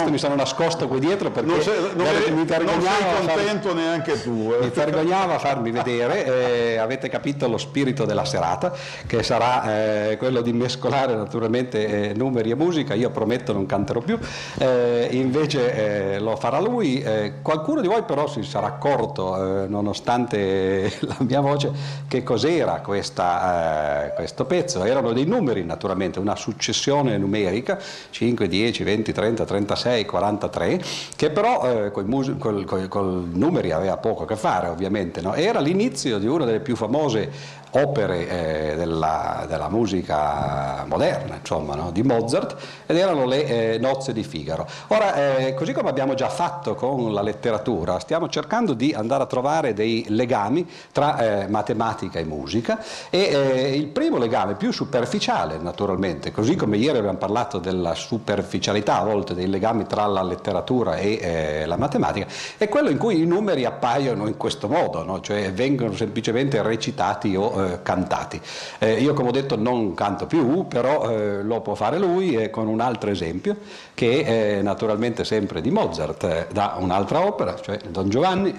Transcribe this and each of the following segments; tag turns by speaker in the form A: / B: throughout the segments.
A: Visto mi sono nascosto qui dietro perché
B: non sei, non
A: mi,
B: mi
A: vergognavo
B: non contento
A: farmi,
B: neanche tu. Eh.
A: mi vergognava farmi vedere, eh, avete capito lo spirito della serata che sarà eh, quello di mescolare naturalmente eh, numeri e musica, io prometto non canterò più, eh, invece lo farà lui, qualcuno di voi però si sarà accorto nonostante la mia voce che cos'era questa, questo pezzo, erano dei numeri naturalmente, una successione numerica, 5, 10, 20, 30, 36, 43, che però eh, con i numeri aveva poco a che fare ovviamente, no? era l'inizio di una delle più famose opere eh, della, della, musica moderna, insomma, no? di Mozart, ed erano le eh, nozze di Figaro. Ora, eh, così come abbiamo già fatto con la letteratura, stiamo cercando di andare a trovare dei legami tra eh, matematica e musica e eh, il primo legame più superficiale, naturalmente, così come ieri abbiamo parlato della superficialità a volte dei legami tra la letteratura e eh, la matematica, è quello in cui i numeri appaiono in questo modo, no? cioè vengono semplicemente recitati o eh, cantati. Eh, io come ho detto non canto più, però eh, lo può fare lui con un altro esempio che è naturalmente sempre di Mozart, eh, da un'altra opera, cioè Don Giovanni.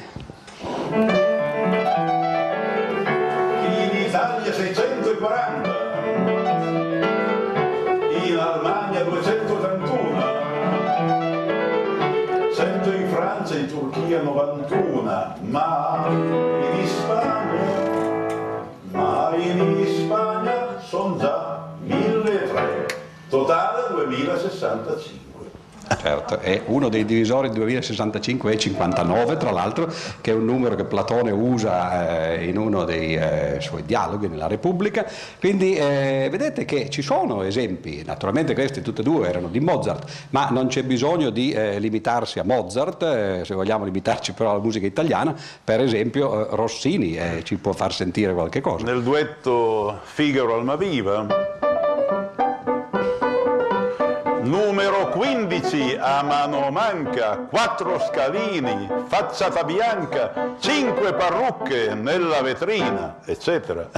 B: In Italia 640, in Almania 281, 100 in Francia, in Turchia 91, ma 2065.
A: Certo, è uno dei divisori 2065 e 59 tra l'altro, che è un numero che Platone usa eh, in uno dei eh, suoi dialoghi nella Repubblica, quindi eh, vedete che ci sono esempi, naturalmente questi tutti e due erano di Mozart, ma non c'è bisogno di eh, limitarsi a Mozart, eh, se vogliamo limitarci però alla musica italiana, per esempio eh, Rossini ci può far sentire qualche cosa.
B: Nel duetto Figaro Almaviva 15 a mano manca, quattro scalini, facciata bianca, cinque parrucche nella vetrina, eccetera.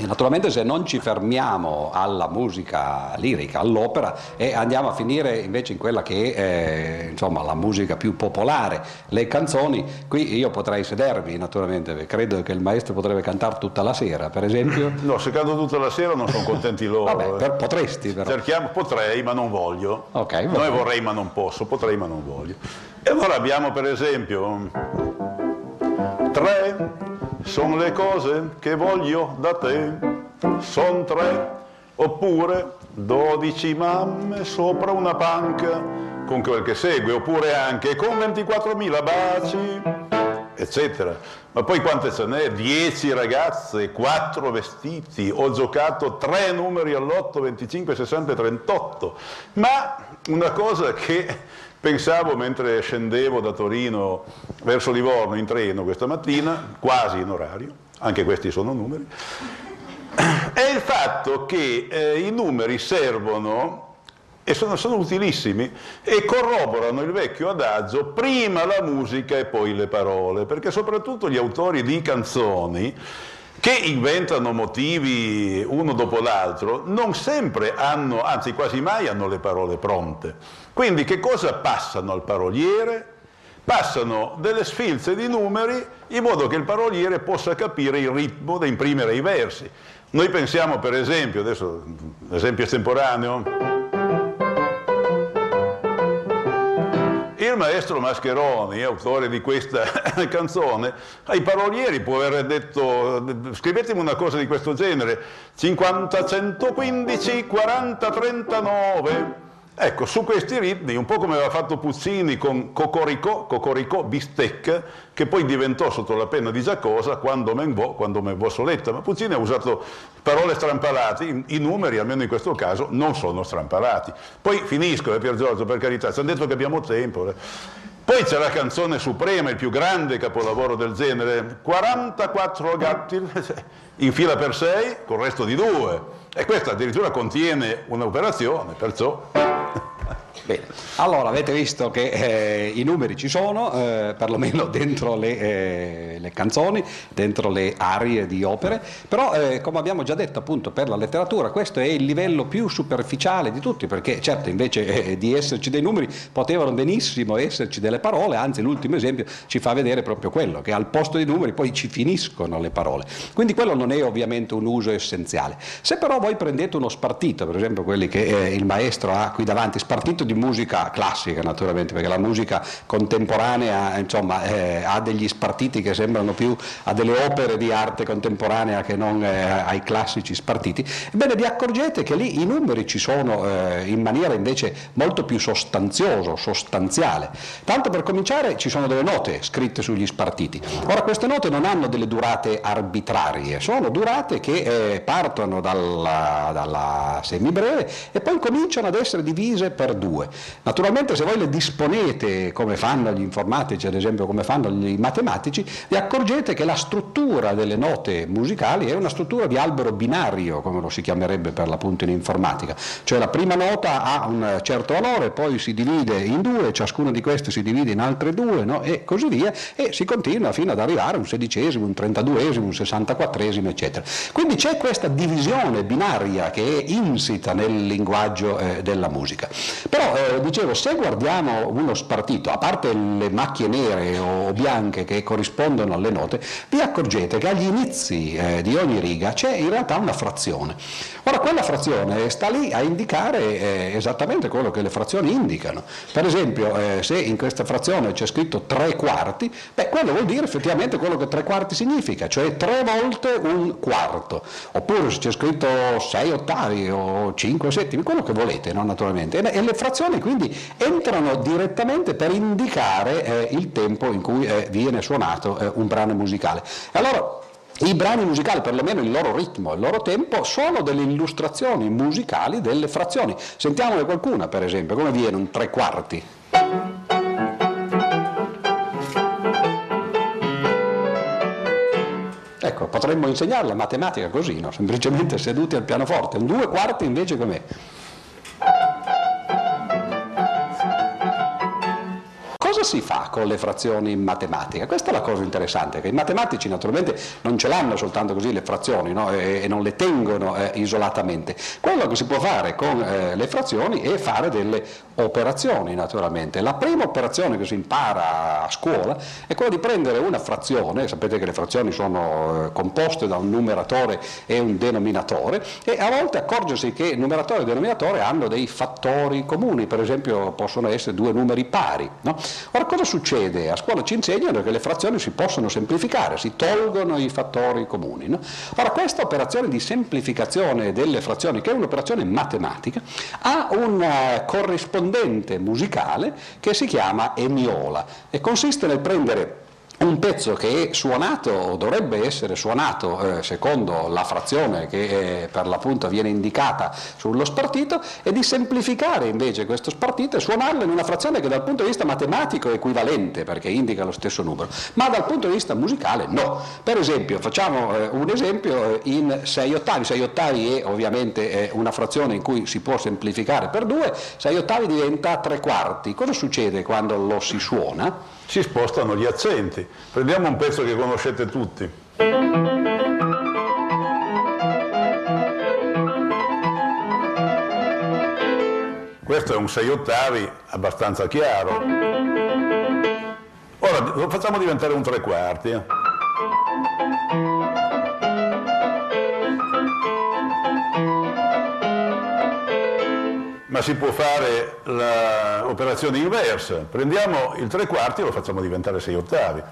A: E naturalmente se non ci fermiamo alla musica lirica, all'opera e andiamo a finire invece in quella che è eh, insomma, la musica più popolare, le canzoni, qui io potrei sedermi naturalmente, credo che il maestro potrebbe cantare tutta la sera, per esempio.
B: No, se canto tutta la sera non sono contenti loro.
A: Vabbè, per, potresti però.
B: Cerchiamo, potrei ma non voglio.
A: Okay,
B: Noi vorrei ma non posso, potrei ma non voglio. E allora abbiamo per esempio tre sono le cose che voglio da te, son tre, oppure dodici mamme sopra una panca, con quel che segue, oppure anche con 24.000 baci, eccetera. Ma poi quante ce n'è? Dieci ragazze, quattro vestiti, ho giocato tre numeri all'otto, 25, 60 e 38. Ma una cosa che Pensavo mentre scendevo da Torino verso Livorno in treno questa mattina, quasi in orario, anche questi sono numeri, è il fatto che eh, i numeri servono e sono, sono, utilissimi e corroborano il vecchio adagio prima la musica e poi le parole, perché soprattutto gli autori di canzoni che inventano motivi uno dopo l'altro, non sempre hanno, anzi quasi mai hanno le parole pronte. Quindi che cosa passano al paroliere? Passano delle sfilze di numeri in modo che il paroliere possa capire il ritmo da imprimere ai versi. Noi pensiamo per esempio, adesso l'esempio estemporaneo, Il maestro Mascheroni, autore di questa canzone, ai parolieri può aver detto scrivetemi una cosa di questo genere, 50, 115, 40, 39. Ecco, su questi ritmi, un po' come aveva fatto Puccini con Cocoricò, Cocoricò bistecca, che poi diventò sotto la penna di Giacosa quando men vo, quando men vo soletta, ma Puccini ha usato parole strampalate, i numeri, almeno in questo caso, non sono strampalati. Poi finisco, eh, Pier Giorgio, per carità, ci hanno detto che abbiamo tempo. Eh. Poi c'è la canzone suprema, il più grande capolavoro del genere, 44 gatti in fila per 6, con il resto di due. E questa addirittura contiene un'operazione, perciò
A: Bene, allora avete visto che eh, i numeri ci sono, eh, perlomeno dentro le, eh, le, canzoni, dentro le arie di opere, però eh, come abbiamo già detto appunto per la letteratura questo è il livello più superficiale di tutti, perché certo invece eh, di esserci dei numeri potevano benissimo esserci delle parole, anzi l'ultimo esempio ci fa vedere proprio quello, che al posto dei numeri poi ci finiscono le parole. Quindi quello non è ovviamente un uso essenziale. Se però voi prendete uno spartito, per esempio quelli che eh, il maestro ha qui davanti, spartito di musica classica naturalmente, perché la musica contemporanea insomma, eh, ha degli spartiti che sembrano più a delle opere di arte contemporanea che non eh, ai classici spartiti, ebbene vi accorgete che lì i numeri ci sono eh, in maniera invece molto più sostanziosa, sostanziale. Tanto per cominciare ci sono delle note scritte sugli spartiti. Ora queste note non hanno delle durate arbitrarie, sono durate che eh, partono dalla, dalla semibreve e poi cominciano ad essere divise per due. Naturalmente se voi le disponete come fanno gli informatici, ad esempio come fanno i matematici, vi accorgete che la struttura delle note musicali è una struttura di albero binario, come lo si chiamerebbe per l'appunto in informatica, cioè la prima nota ha un certo valore, poi si divide in due, ciascuna di queste si divide in altre due no? e così via e si continua fino ad arrivare a un sedicesimo, un trentaduesimo, un sessantaquattresimo, eccetera. Quindi c'è questa divisione binaria che è insita nel linguaggio eh, della musica. Però eh, dicevo, se guardiamo uno spartito, a parte le macchie nere o bianche che corrispondono alle note, vi accorgete che agli inizi eh, di ogni riga c'è in realtà una frazione. Ora quella frazione sta lì a indicare eh, esattamente quello che le frazioni indicano. Per esempio, eh, se in questa frazione c'è scritto tre quarti, beh, quello vuol dire effettivamente quello che tre quarti significa, cioè tre volte un quarto. Oppure se c'è scritto sei ottavi o cinque settimi, quello che volete, no? naturalmente. E le frazioni quindi entrano direttamente per indicare eh, il tempo in cui eh, viene suonato eh, un brano musicale. Allora, i brani musicali, perlomeno il loro ritmo, il loro tempo, sono delle illustrazioni musicali delle frazioni. Sentiamone qualcuna, per esempio, come viene un tre quarti. Ecco, potremmo insegnare la matematica così, no? semplicemente seduti al pianoforte. Un due quarti invece com'è? Si fa con le frazioni in matematica? Questa è la cosa interessante, che i matematici naturalmente non ce l'hanno soltanto così le frazioni no? e, e, non le tengono eh, isolatamente. Quello che si può fare con eh, le frazioni è fare delle operazioni naturalmente. La prima operazione che si impara a scuola è quella di prendere una frazione, sapete che le frazioni sono eh, composte da un numeratore e un denominatore e a volte accorgersi che numeratore e denominatore hanno dei fattori comuni, per esempio possono essere due numeri pari. No? Ora cosa succede? A scuola ci insegnano che le frazioni si possono semplificare, si tolgono i fattori comuni. No? Ora questa operazione di semplificazione delle frazioni, che è un'operazione matematica, ha un uh, corrispondente musicale che si chiama emiola e consiste nel prendere un pezzo che è suonato o dovrebbe essere suonato eh, secondo la frazione che eh, per l'appunto viene indicata sullo spartito e di semplificare invece questo spartito e suonarlo in una frazione che dal punto di vista matematico è equivalente perché indica lo stesso numero, ma dal punto di vista musicale no. Per esempio, facciamo eh, un esempio eh, in 6 ottavi, 6 ottavi è ovviamente eh, una frazione in cui si può semplificare per 2, 6 ottavi diventa 3 quarti. Cosa succede quando lo si suona?
B: si spostano gli accenti. Prendiamo un pezzo che conoscete tutti. Questo è un 6 ottavi abbastanza chiaro. Ora lo facciamo diventare un tre quarti. Ma si può fare l'operazione inversa. Prendiamo il tre quarti e lo facciamo diventare sei ottavi.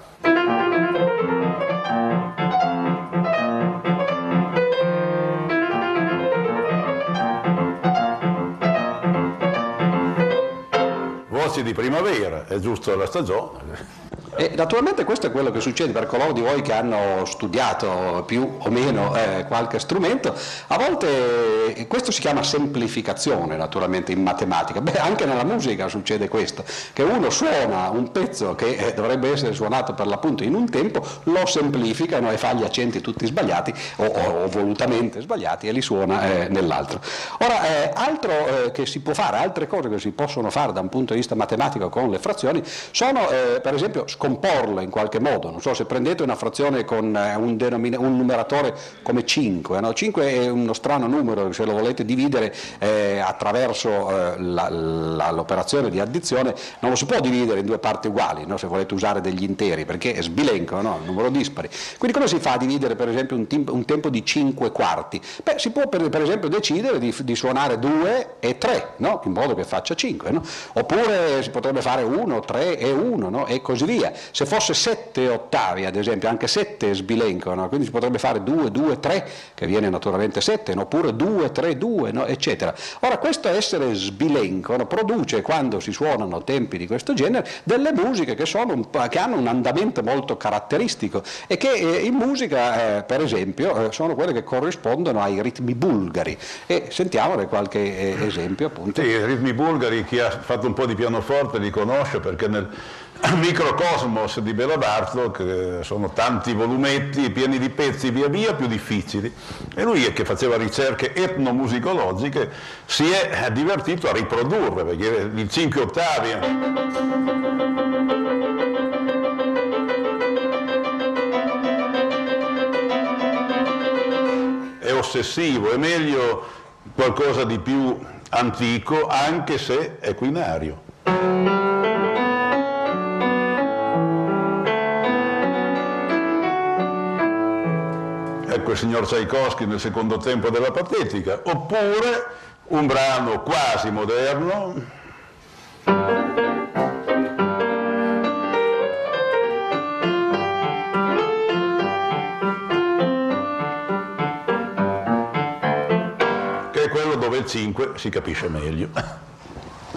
B: Voci di primavera, è giusto la stagione.
A: E naturalmente questo è quello che succede per coloro di voi che hanno studiato più o meno eh, qualche strumento, a volte eh, questo si chiama semplificazione naturalmente in matematica, beh anche nella musica succede questo, che uno suona un pezzo che eh, dovrebbe essere suonato per l'appunto in un tempo, lo semplificano e fa gli accenti tutti sbagliati o, o, o volutamente sbagliati e li suona eh, nell'altro. Ora, eh, altro eh, che si può fare, altre cose che si possono fare da un punto di vista matematico con le frazioni sono per esempio scomporle in qualche modo, non so se prendete una frazione con eh, un, denomina- un numeratore come 5, no? 5 è uno strano numero, se lo volete dividere eh, attraverso eh, la, la, l'operazione di addizione non lo si può dividere in due parti uguali, no? se volete usare degli interi, perché è sbilenco, no? numero dispari. Quindi come si fa a dividere per esempio un, tim- un tempo di 5 quarti? Beh, si può per, per esempio decidere di, di, suonare 2 e 3, in modo che faccia 5, oppure si potrebbe fare 1, 3 e 1 e così via. Se fosse 7 ottavi ad esempio, anche 7 è sbilenco, quindi si potrebbe fare 2, 2, 3, che viene naturalmente 7, oppure 2, 3, 2, eccetera. Ora questo essere sbilenco produce quando si suonano tempi di questo genere delle musiche che, un, che hanno un andamento molto caratteristico e che eh, in musica eh, per esempio eh, sono quelle che corrispondono ai ritmi bulgari e sentiamone qualche eh, esempio appunto.
B: Sì, i ritmi bulgari chi ha fatto un po' di pianoforte li conosce perché nel Microcosmos di Bela Bartok sono tanti volumetti pieni di pezzi via via più difficili. E lui che faceva ricerche etnomusicologiche si è divertito a riprodurre perché il 5 ottavi è ossessivo, è meglio qualcosa di più antico anche se è quinario. ecco signor Tchaikovsky nel secondo tempo della patetica, oppure un brano quasi moderno, che è quello dove il 5 si capisce meglio.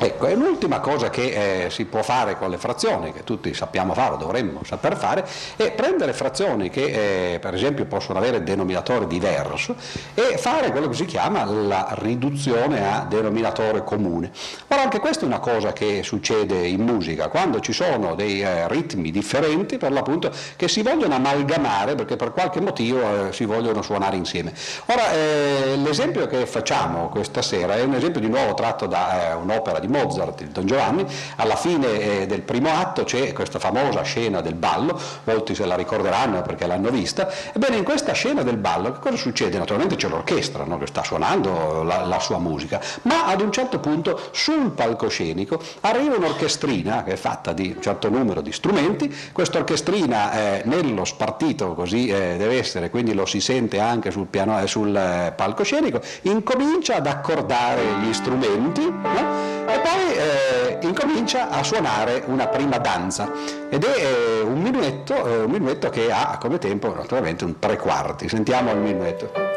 A: Ecco, e l'ultima cosa che eh, si può fare con le frazioni, che tutti sappiamo fare, dovremmo saper fare, è prendere frazioni che eh, per esempio possono avere denominatore diverso e fare quello che si chiama la riduzione a denominatore comune. Ora anche questa è una cosa che succede in musica, quando ci sono dei eh, ritmi differenti per l'appunto che si vogliono amalgamare perché per qualche motivo eh, si vogliono suonare insieme. Ora eh, l'esempio che facciamo questa sera è un esempio di nuovo tratto da eh, un'opera di Mozart, il Don Giovanni, alla fine eh, del primo atto c'è questa famosa scena del ballo, molti se la ricorderanno perché l'hanno vista, ebbene in questa scena del ballo che cosa succede? Naturalmente c'è l'orchestra no? che sta suonando la, la, sua musica, ma ad un certo punto sul palcoscenico arriva un'orchestrina che è fatta di un certo numero di strumenti, questa orchestrina eh, nello spartito così eh, deve essere, quindi lo si sente anche sul, piano, eh, sul eh, palcoscenico, incomincia ad accordare gli strumenti no? Poi eh, incomincia a suonare una prima danza ed è eh, un, minuetto, eh, un minuetto che ha come tempo naturalmente un tre quarti. Sentiamo il minuetto.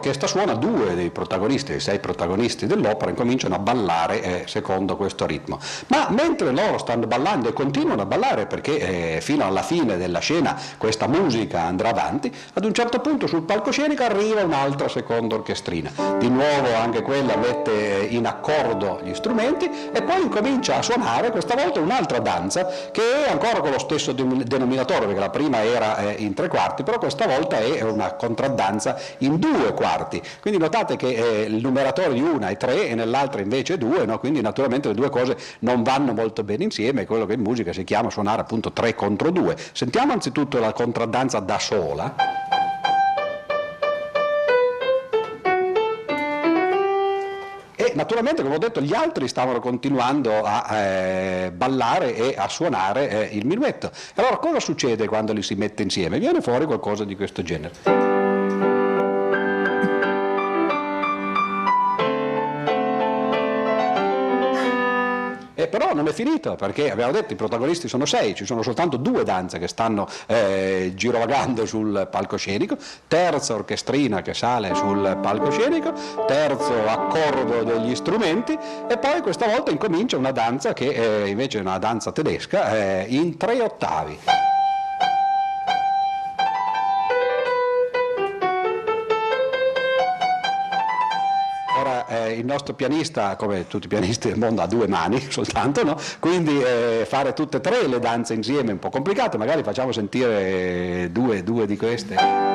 A: L'orchestra suona due dei protagonisti, dei sei protagonisti dell'opera incominciano a ballare eh, secondo questo ritmo, ma mentre loro stanno ballando e continuano a ballare perché eh, fino alla fine della scena questa musica andrà avanti, ad un certo punto sul palcoscenico arriva un'altra seconda orchestrina, di nuovo anche quella mette in accordo gli strumenti e poi incomincia a suonare questa volta un'altra danza che è ancora con lo stesso denominatore perché la prima era eh, in tre quarti, però questa volta è una contraddanza in due quarti, quindi notate che eh, il numeratore di una è 3 e nell'altra invece è 2, no? quindi naturalmente le due cose non vanno molto bene insieme, quello che in musica si chiama suonare appunto 3 contro 2. Sentiamo anzitutto la contraddanza da sola. E naturalmente, come ho detto, gli altri stavano continuando a eh, ballare e a suonare eh, il minuetto. Allora cosa succede quando li si mette insieme? Viene fuori qualcosa di questo genere. Però non è finito perché abbiamo detto i protagonisti sono sei, ci sono soltanto due danze che stanno eh, girovagando sul palcoscenico, terza orchestrina che sale sul palcoscenico, terzo accordo degli strumenti e poi questa volta incomincia una danza che eh, invece è una danza tedesca eh, in tre ottavi. Il nostro pianista, come tutti i pianisti del mondo, ha due mani soltanto, no? quindi eh, fare tutte e tre le danze insieme è un po' complicato, magari facciamo sentire due, due di queste.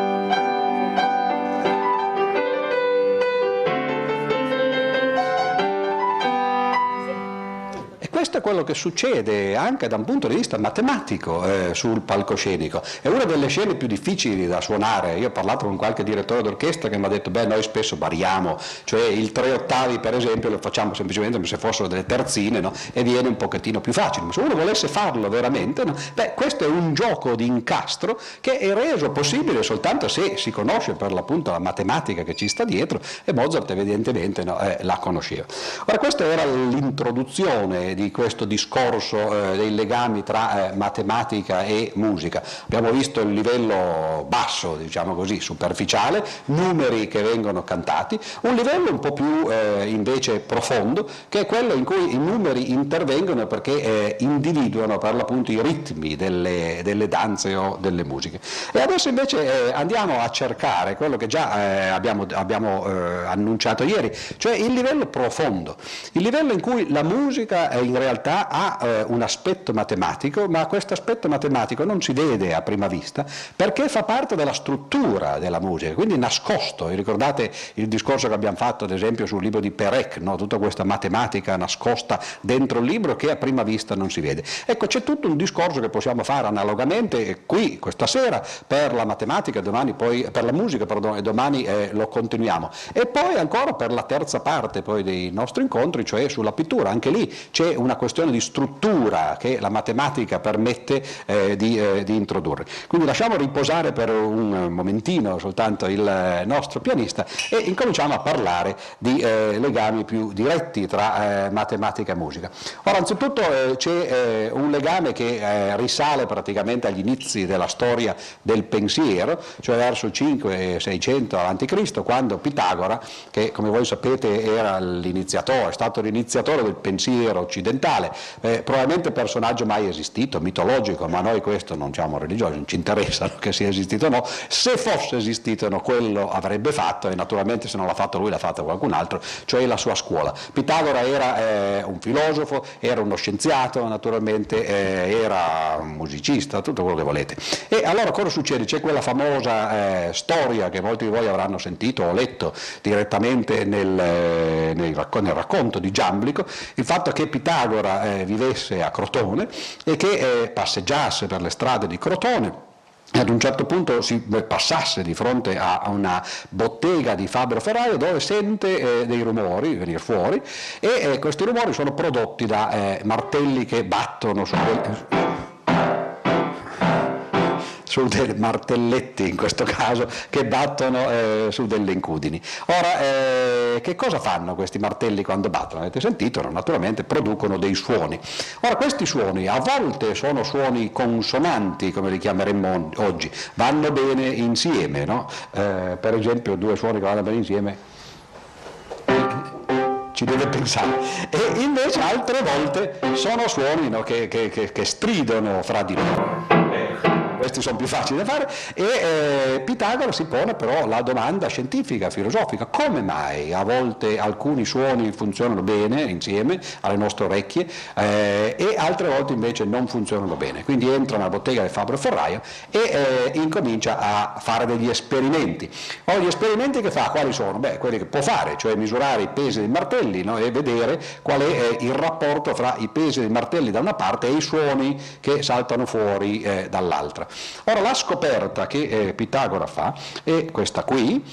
A: Quello che succede anche da un punto di vista matematico eh, sul palcoscenico. È una delle scene più difficili da suonare. Io ho parlato con qualche direttore d'orchestra che mi ha detto, beh, noi spesso variamo, cioè il tre ottavi per esempio lo facciamo semplicemente come se fossero delle terzine no? e viene un pochettino più facile. Ma se uno volesse farlo veramente, no? beh, questo è un gioco di incastro che è reso possibile soltanto se si conosce per l'appunto la matematica che ci sta dietro e Mozart evidentemente no, eh, la conosceva. Ora questa era l'introduzione di questo discorso eh, dei legami tra eh, matematica e musica. Abbiamo visto il livello basso, diciamo così, superficiale, numeri che vengono cantati, un livello un po' più eh, invece profondo, che è quello in cui i numeri intervengono perché eh, individuano per l'appunto i ritmi delle, delle, danze o delle musiche. E adesso invece eh, andiamo a cercare quello che già eh, abbiamo, abbiamo annunciato ieri, cioè il livello profondo, il livello in cui la musica è in realtà ha eh, un aspetto matematico, ma questo aspetto matematico non si vede a prima vista perché fa parte della struttura della musica, quindi nascosto. E ricordate il discorso che abbiamo fatto ad esempio sul libro di Perec, no? tutta questa matematica nascosta dentro il libro che a prima vista non si vede. Ecco, c'è tutto un discorso che possiamo fare analogamente qui, questa sera, per la matematica, poi, per la musica pardon, e domani eh, lo continuiamo. E poi ancora per la terza parte dei nostri incontri, cioè sulla pittura, anche lì c'è una questione di struttura che la matematica permette eh, di, eh, di, introdurre. Quindi lasciamo riposare per un momentino soltanto il nostro pianista e incominciamo a parlare di eh, legami più diretti tra eh, matematica e musica. Ora, anzitutto eh, c'è eh, un legame che risale praticamente agli inizi della storia del pensiero, cioè verso il 5-600 a.C., quando Pitagora, che come voi sapete era l'iniziatore, è stato l'iniziatore del pensiero occidentale, occidentale, eh, probabilmente personaggio mai esistito, mitologico, ma noi questo non siamo religiosi, non ci interessa che sia esistito o no, se fosse esistito no, quello avrebbe fatto e naturalmente se non l'ha fatto lui l'ha fatto qualcun altro, cioè la sua scuola. Pitagora era eh, un filosofo, era uno scienziato, naturalmente eh, era un musicista, tutto quello che volete. E allora cosa succede? C'è quella famosa eh, storia che molti di voi avranno sentito o letto direttamente nel, eh, nel, nel racconto di Giamblico, il fatto che Pitagora eh, vivesse a Crotone e che eh, passeggiasse per le strade di Crotone ad un certo punto si passasse di fronte a una bottega di Fabro Ferraio dove sente eh, dei rumori venire fuori e eh, questi rumori sono prodotti da eh, martelli che battono su quel su dei martelletti in questo caso che battono eh, su delle incudini. Ora, eh, che cosa fanno questi martelli quando battono? Avete sentito? Naturalmente producono dei suoni. Ora, questi suoni a volte sono suoni consonanti, come li chiameremmo oggi, vanno bene insieme, no? eh, per esempio due suoni che vanno bene insieme ci deve pensare. E invece altre volte sono suoni no, che, che, che stridono fra di loro questi sono più facili da fare, e eh, Pitagora si pone però la domanda scientifica, filosofica, come mai a volte alcuni suoni funzionano bene insieme alle nostre orecchie eh, e altre volte invece non funzionano bene. Quindi entra nella bottega del Fabro Ferraio e eh, incomincia a fare degli esperimenti. Ora gli esperimenti che fa quali sono? Beh, quelli che può fare, cioè misurare i pesi dei martelli no? e vedere qual è eh, il rapporto fra i pesi dei martelli da una parte e i suoni che saltano fuori eh, dall'altra. Ora la scoperta che eh, Pitagora fa è questa qui,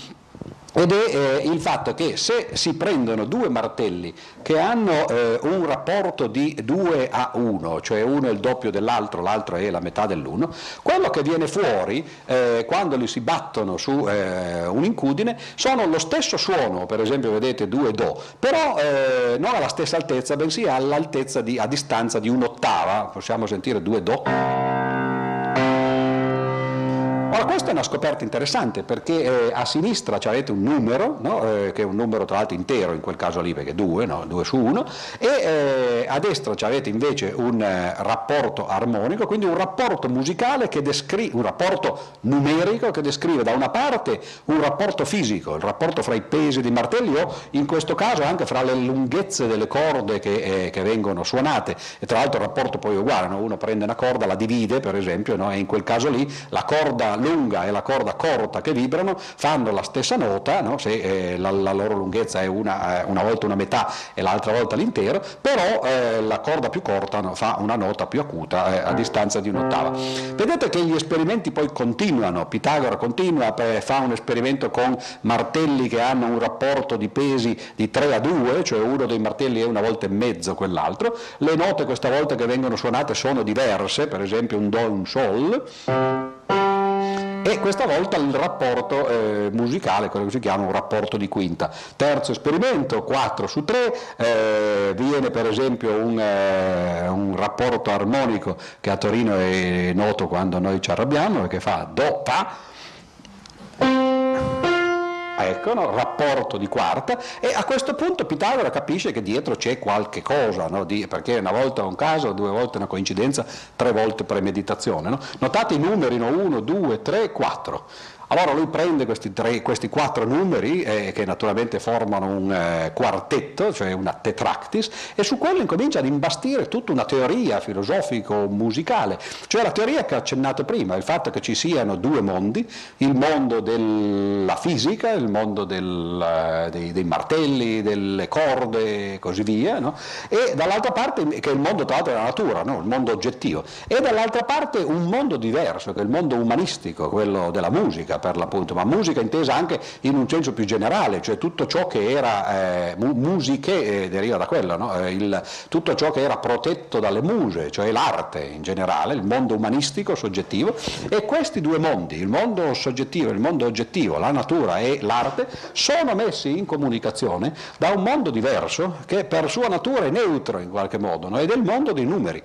A: ed è eh, il fatto che se si prendono due martelli che hanno eh, un rapporto di 2 a 1, cioè uno è il doppio dell'altro, l'altro è la metà dell'uno, quello che viene fuori eh, quando li si battono su eh, un'incudine sono lo stesso suono, per esempio vedete 2 Do, però eh, non alla stessa altezza, bensì all'altezza di, a distanza di un'ottava, possiamo sentire 2 Do. Ora questa è una scoperta interessante perché eh, a sinistra avete un numero, no? eh, che è un numero tra l'altro intero in quel caso lì perché 2, no? 2 su 1, e eh, a destra avete invece un eh, rapporto armonico, quindi un rapporto musicale che descrive, un rapporto numerico che descrive da una parte un rapporto fisico, il rapporto fra i pesi dei martelli o in questo caso anche fra le lunghezze delle corde che, eh, che vengono suonate e tra l'altro il rapporto poi è uguale, no? uno prende una corda, la divide per esempio e in quel caso lì la corda lunga e la corda corta che vibrano fanno la stessa nota, no? se eh, la, la, loro lunghezza è una, eh, una, volta una metà e l'altra volta l'intero, però eh, la corda più corta no? fa una nota più acuta eh, a distanza di un'ottava. Vedete che gli esperimenti poi continuano, Pitagora continua, fa un esperimento con martelli che hanno un rapporto di pesi di 3 a 2, cioè uno dei martelli è una volta e mezzo quell'altro, le note questa volta che vengono suonate sono diverse, per esempio un Do e un Sol e questa volta il rapporto eh, musicale, quello che si chiama un rapporto di quinta. Terzo esperimento, 4 su 3, eh, viene per esempio un, eh, un, rapporto armonico che a Torino è noto quando noi ci arrabbiamo, che fa Do, Pa, ecco, no? rapporto di quarta, e a questo punto Pitagora capisce che dietro c'è qualche cosa, no? di, perché una volta un caso, due volte una coincidenza, tre volte premeditazione. No? Notate i numeri 1, 2, 3, 4. Allora lui prende questi, tre, questi quattro numeri, eh, che naturalmente formano un eh, quartetto, cioè una tetractis, e su quello incomincia ad imbastire tutta una teoria filosofico-musicale, cioè la teoria che ho accennato prima, il fatto che ci siano due mondi, il mondo della fisica, il mondo del, eh, dei, dei, martelli, delle corde e così via, no? e dall'altra parte che è il mondo tra l'altro della natura, no? il mondo oggettivo, e dall'altra parte un mondo diverso, che è il mondo umanistico, quello della musica per l'appunto, ma musica intesa anche in un senso più generale, cioè tutto ciò che era eh, mu- musiche eh, deriva da quello, no? eh, il, tutto ciò che era protetto dalle muse, cioè l'arte in generale, il mondo umanistico, soggettivo, e questi due mondi, il mondo soggettivo e il mondo oggettivo, la natura e l'arte, sono messi in comunicazione da un mondo diverso che per sua natura è neutro in qualche modo, no? ed è il mondo dei numeri.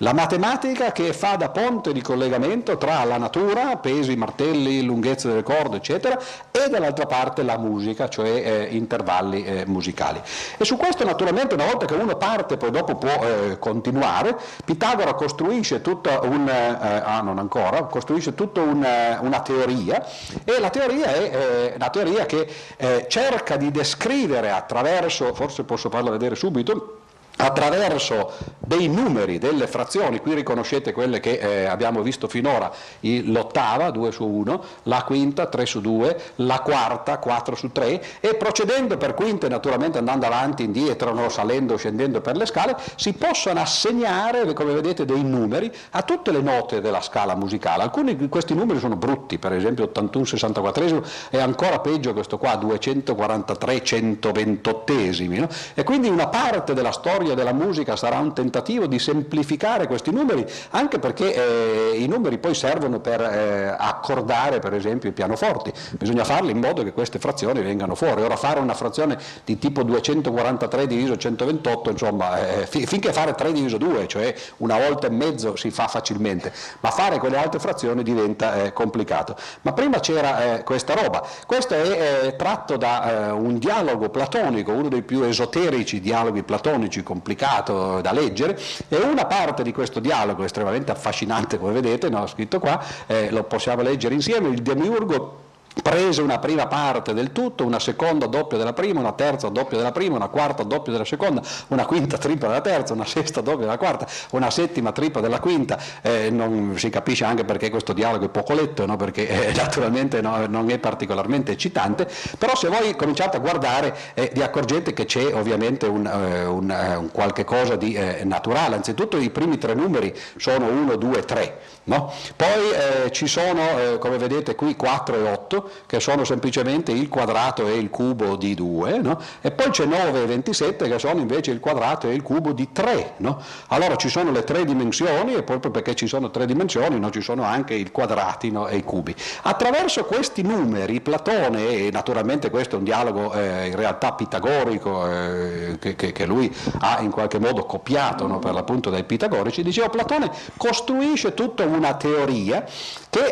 A: La matematica che fa da ponte di collegamento tra la natura, pesi, martelli, lunghezza delle corde, eccetera, e dall'altra parte la musica, cioè eh, intervalli eh, musicali. E su questo naturalmente una volta che uno parte poi dopo può eh, continuare, Pitagora costruisce tutta, un, eh, ah, ancora, costruisce tutta un, eh, una teoria e la teoria è una teoria che eh, cerca di descrivere attraverso, forse posso farla vedere subito, attraverso dei numeri, delle frazioni, qui riconoscete quelle che eh, abbiamo visto finora, l'ottava 2 su 1, la quinta 3 su 2, la quarta 4 su 3 e procedendo per quinte naturalmente andando avanti, indietro, no, salendo, scendendo per le scale, si possono assegnare, come vedete, dei numeri a tutte le note della scala musicale. Alcuni di questi numeri sono brutti, per esempio 81 64 è ancora peggio questo qua, 243 128 no? e quindi una parte della storia storia della musica sarà un tentativo di semplificare questi numeri, anche perché eh, i numeri poi servono per eh, accordare per esempio i pianoforti, bisogna farli in modo che queste frazioni vengano fuori. Ora fare una frazione di tipo 243 diviso 128, insomma, eh, finché fare 3 diviso 2, cioè una volta e mezzo si fa facilmente, ma fare quelle altre frazioni diventa eh, complicato. Ma prima c'era eh, questa roba, questo è eh, tratto da un dialogo platonico, uno dei più esoterici dialoghi platonici complicato da leggere. E una parte di questo dialogo estremamente affascinante come vedete, no, scritto qua, eh, lo possiamo leggere insieme, il demiurgo prese una prima parte del tutto, una seconda doppia della prima, una terza doppia della prima, una quarta doppia della seconda, una quinta tripla della terza, una sesta doppia della quarta, una settima tripla della quinta, eh, non si capisce anche perché questo dialogo è poco letto, no? perché eh, naturalmente no, non è particolarmente eccitante, però se voi cominciate a guardare eh, vi accorgete che c'è ovviamente un, eh, un, eh, un qualche cosa di eh, naturale, anzitutto i primi tre numeri sono 1, 2, 3, no? poi ci sono come vedete qui 4 e 8, 8 che sono semplicemente il quadrato e il cubo di 2, no? e poi c'è 9 e 27 che sono invece il quadrato e il cubo di 3. No? Allora ci sono le tre dimensioni e proprio perché ci sono tre dimensioni ci sono anche i quadrati e i cubi. Attraverso questi numeri Platone, e naturalmente questo è un dialogo eh, in realtà pitagorico eh, che, che, che, lui ha in qualche modo copiato per l'appunto dai pitagorici, diceva Platone costruisce tutta una teoria che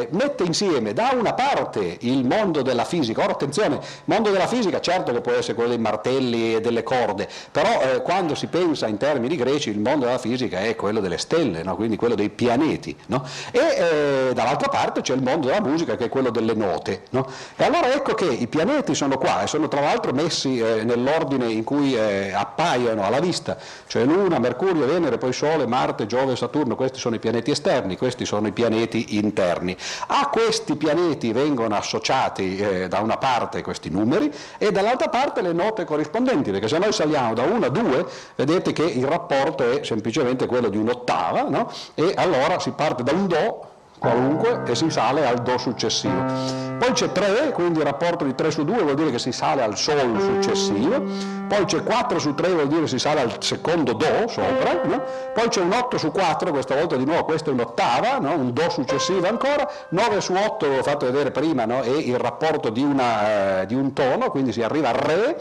A: eh, mette insieme da una parte il mondo della fisica, ora attenzione, mondo della fisica certo che può essere quello dei martelli e delle corde, però eh, quando si pensa in termini greci il mondo della fisica è quello delle stelle, no? quindi quello dei pianeti, no? e eh, dall'altra parte c'è il mondo della musica che è quello delle note. No? E allora ecco che i pianeti sono qua e sono tra l'altro messi eh, nell'ordine in cui eh, appaiono alla vista, cioè Luna, Mercurio, Venere, poi Sole, Marte, Giove, Saturno, questi sono i pianeti esterni, questi sono i pianeti interni. A questi pianeti vengono associati eh, da una parte questi numeri e dall'altra parte le note corrispondenti, perché se noi saliamo da 1 a 2 vedete che il rapporto è semplicemente quello di un'ottava no? e allora si parte da un Do qualunque e si sale al Do successivo. Poi c'è 3, quindi il rapporto di 3 su 2 vuol dire che si sale al Sol successivo, poi c'è 4 su 3 vuol dire che si sale al secondo Do sopra, no? poi c'è un 8 su 4, questa volta di nuovo questa è un'ottava, no? un Do successivo ancora, 9 su 8 l'ho fatto vedere prima, no? è il rapporto di, una, eh, di un tono, quindi si arriva al Re,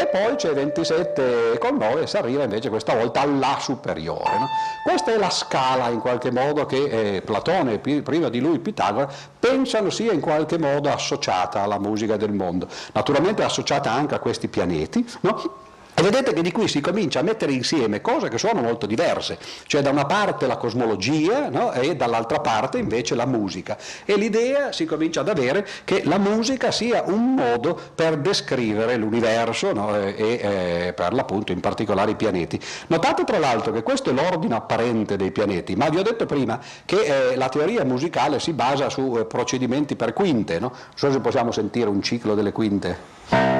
A: e poi c'è 27 con 9 e si arriva invece questa volta alla superiore. No? Questa è la scala in qualche modo che eh, Platone e prima di lui Pitagora pensano sia in qualche modo associata alla musica del mondo, naturalmente associata anche a questi pianeti, no? E vedete che di qui si comincia a mettere insieme cose che sono molto diverse, cioè da una parte la cosmologia no? e dall'altra parte invece la musica. E l'idea si comincia ad avere che la musica sia un modo per descrivere l'universo no? e, e per l'appunto in particolare i pianeti. Notate tra l'altro che questo è l'ordine apparente dei pianeti, ma vi ho detto prima che eh, la teoria musicale si basa su eh, procedimenti per quinte, no? non so se possiamo sentire un ciclo delle quinte.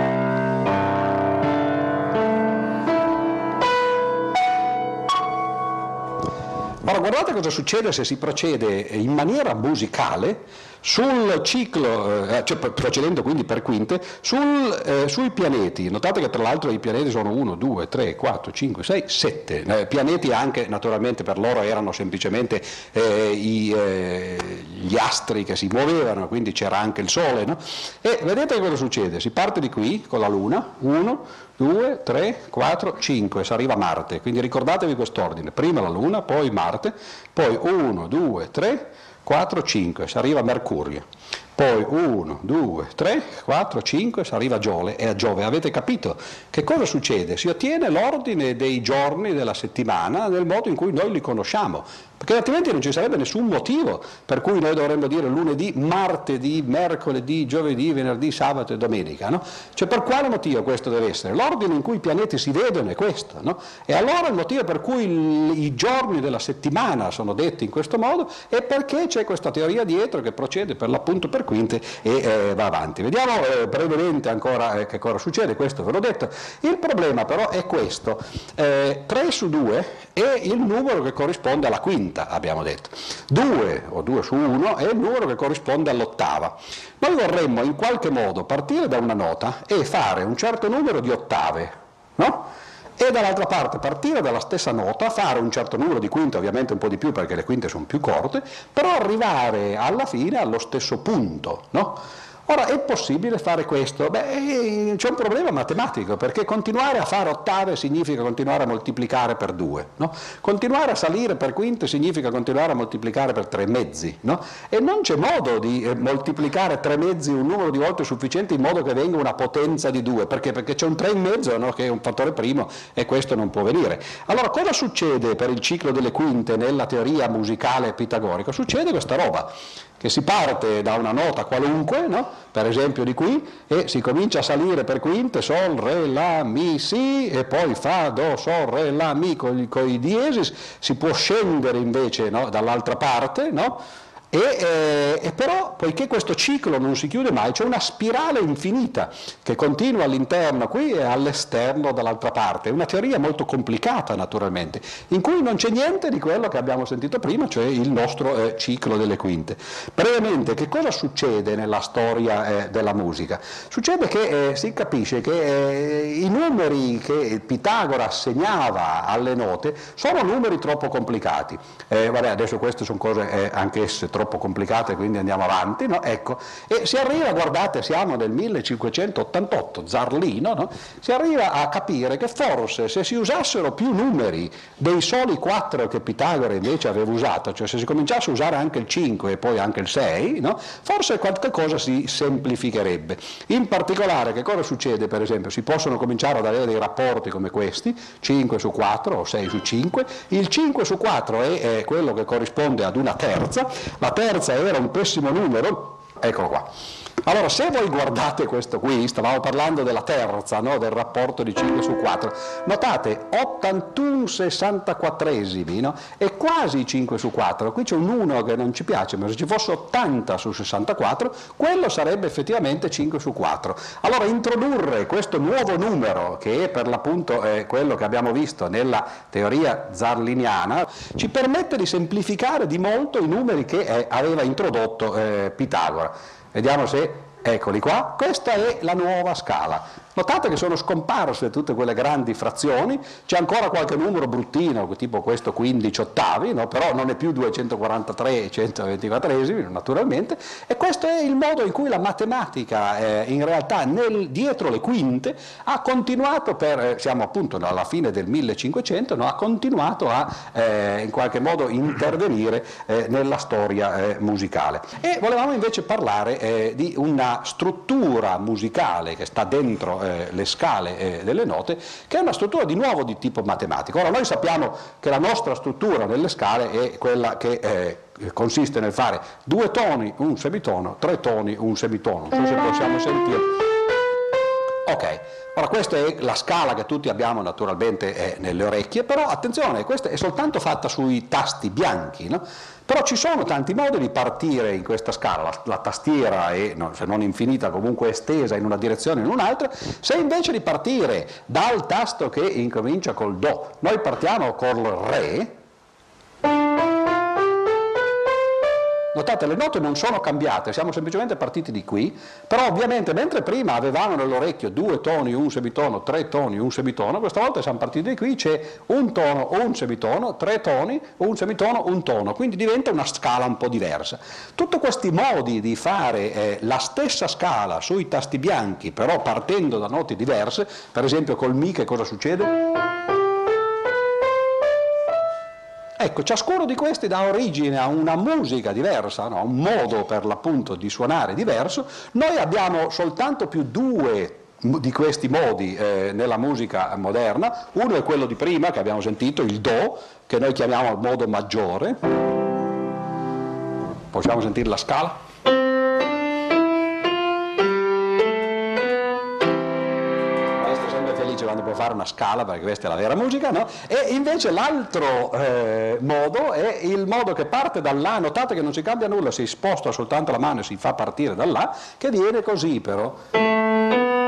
A: Ora guardate cosa succede se si procede in maniera musicale sul ciclo, eh, cioè procedendo quindi per quinte, sul, eh, sui pianeti. Notate che tra l'altro i pianeti sono 1, 2, 3, 4, 5, 6, 7. Eh, pianeti anche naturalmente per loro erano semplicemente eh, i, eh, gli astri che si muovevano, quindi c'era anche il Sole. No? E vedete cosa succede? Si parte di qui con la Luna, 1, 2, 3, 4, 5, si arriva a Marte. Quindi ricordatevi quest'ordine, prima la Luna, poi Marte, poi 1, 2, 3, 4, 5, si arriva a Mercurio, poi 1, 2, 3, 4, 5, si arriva a Giove e a Giove. Avete capito che cosa succede? Si ottiene l'ordine dei giorni della settimana nel modo in cui noi li conosciamo, perché altrimenti non ci sarebbe nessun motivo per cui noi dovremmo dire lunedì, martedì, mercoledì, giovedì, venerdì, sabato e domenica. No? Cioè per quale motivo questo deve essere? L'ordine in cui i pianeti si vedono è questo. No? E allora il motivo per cui il, i giorni della settimana sono detti in questo modo è perché c'è questa teoria dietro che procede per l'appunto per quinte e eh, va avanti. Vediamo eh, brevemente ancora eh, che cosa succede, questo ve l'ho detto. Il problema però è questo, 3 eh, su 2 è il numero che corrisponde alla quinta abbiamo detto. 2 o 2 su 1 è il numero che corrisponde all'ottava. Noi vorremmo in qualche modo partire da una nota e fare un certo numero di ottave, no? E dall'altra parte partire dalla stessa nota, fare un certo numero di quinte, ovviamente un po' di più perché le quinte sono più corte, però arrivare alla fine allo stesso punto, no? Ora è possibile fare questo? Beh, c'è un problema matematico, perché continuare a fare ottave significa continuare a moltiplicare per due, no? continuare a salire per quinte significa continuare a moltiplicare per tre mezzi, no? e non c'è modo di eh, moltiplicare tre mezzi un numero di volte sufficiente in modo che venga una potenza di due, perché? Perché c'è un tre in mezzo no? che è un fattore primo e questo non può venire. Allora cosa succede per il ciclo delle quinte nella teoria musicale pitagorica? Succede questa roba che si parte da una nota qualunque, no? per esempio di qui, e si comincia a salire per quinte, sol, re, la, mi, si, e poi fa, do, sol, re, la, mi con, i diesis, si può scendere invece no? dall'altra parte, no? E, eh, e, però, poiché questo ciclo non si chiude mai, c'è una spirale infinita che continua all'interno qui e all'esterno dall'altra parte. È una teoria molto complicata, naturalmente, in cui non c'è niente di quello che abbiamo sentito prima, cioè il nostro eh, ciclo delle quinte. Brevemente, che cosa succede nella storia eh, della musica? Succede che eh, si capisce che eh, i numeri che Pitagora assegnava alle note sono numeri troppo complicati. Eh, vabbè, adesso queste sono cose anch'esse troppo complicate, quindi andiamo avanti, no? ecco. e si arriva, guardate, siamo nel 1588, Zarlino, no? si arriva a capire che forse se si usassero più numeri dei soli quattro che Pitagora invece aveva usato, cioè se si cominciasse a usare anche il 5 e poi anche il 6, no? forse qualche cosa si semplificherebbe. In particolare che cosa succede per esempio? Si possono cominciare ad avere dei rapporti come questi, 5 su 4 o 6 su 5, il 5 su 4 è, è quello che corrisponde ad una terza, la terza era un pessimo numero, eccolo qua. Allora, se voi guardate questo qui, stavamo parlando della terza, no? del rapporto di 5 su 4, notate 81 64esimi, no? è quasi 5 su 4, qui c'è un 1 che non ci piace, ma se ci fosse 80 su 64, quello sarebbe effettivamente 5 su 4. Allora, introdurre questo nuovo numero, che è per l'appunto eh, quello che abbiamo visto nella teoria zarliniana, ci permette di semplificare di molto i numeri che eh, aveva introdotto eh, Pitagora. Vediamo se Eccoli qua, questa è la nuova scala. Notate che sono scomparse tutte quelle grandi frazioni, c'è ancora qualche numero bruttino, tipo questo 15 ottavi, no? però non è più 243 e 124esimi naturalmente, e questo è il modo in cui la matematica eh, in realtà nel, dietro le quinte ha continuato per, eh, siamo appunto alla fine del 1500, no? ha continuato a eh, in qualche modo intervenire eh, nella storia eh, musicale. E volevamo invece parlare di una struttura musicale che sta dentro eh, le scale eh, delle note, che è una struttura di nuovo di tipo matematico. Ora noi sappiamo che la nostra struttura nelle scale è quella che eh, consiste nel fare due toni, un semitono, tre toni, un semitono. Non so se possiamo sentire. Ok, ora questa è la scala che tutti abbiamo naturalmente nelle orecchie, però attenzione, questa è soltanto fatta sui tasti bianchi, no? Però ci sono tanti modi di partire in questa scala, la, la tastiera è, no, se non infinita, comunque estesa in una direzione o in un'altra, se invece di partire dal tasto che incomincia col Do, noi partiamo col Re, Notate, le note non sono cambiate, siamo semplicemente partiti di qui, però ovviamente mentre prima avevamo nell'orecchio due toni, un semitono, tre toni, un semitono, questa volta siamo partiti di qui, c'è un tono un semitono, tre toni, un semitono, un tono, quindi diventa una scala un po' diversa. Tutti questi modi di fare eh, la stessa scala sui tasti bianchi, però partendo da note diverse, per esempio col Mi che cosa succede? Ecco, ciascuno di questi dà origine a una musica diversa, no? a un modo per l'appunto di suonare diverso. Noi abbiamo soltanto più due di questi modi eh, nella musica moderna. Uno è quello di prima che abbiamo sentito, il Do, che noi chiamiamo modo maggiore. Possiamo sentire la scala? Fare una scala, perché questa è la vera musica, no? E invece l'altro eh, modo è il modo che parte da là, notate che non si cambia nulla, si sposta soltanto la mano e si fa partire da là, che viene così però.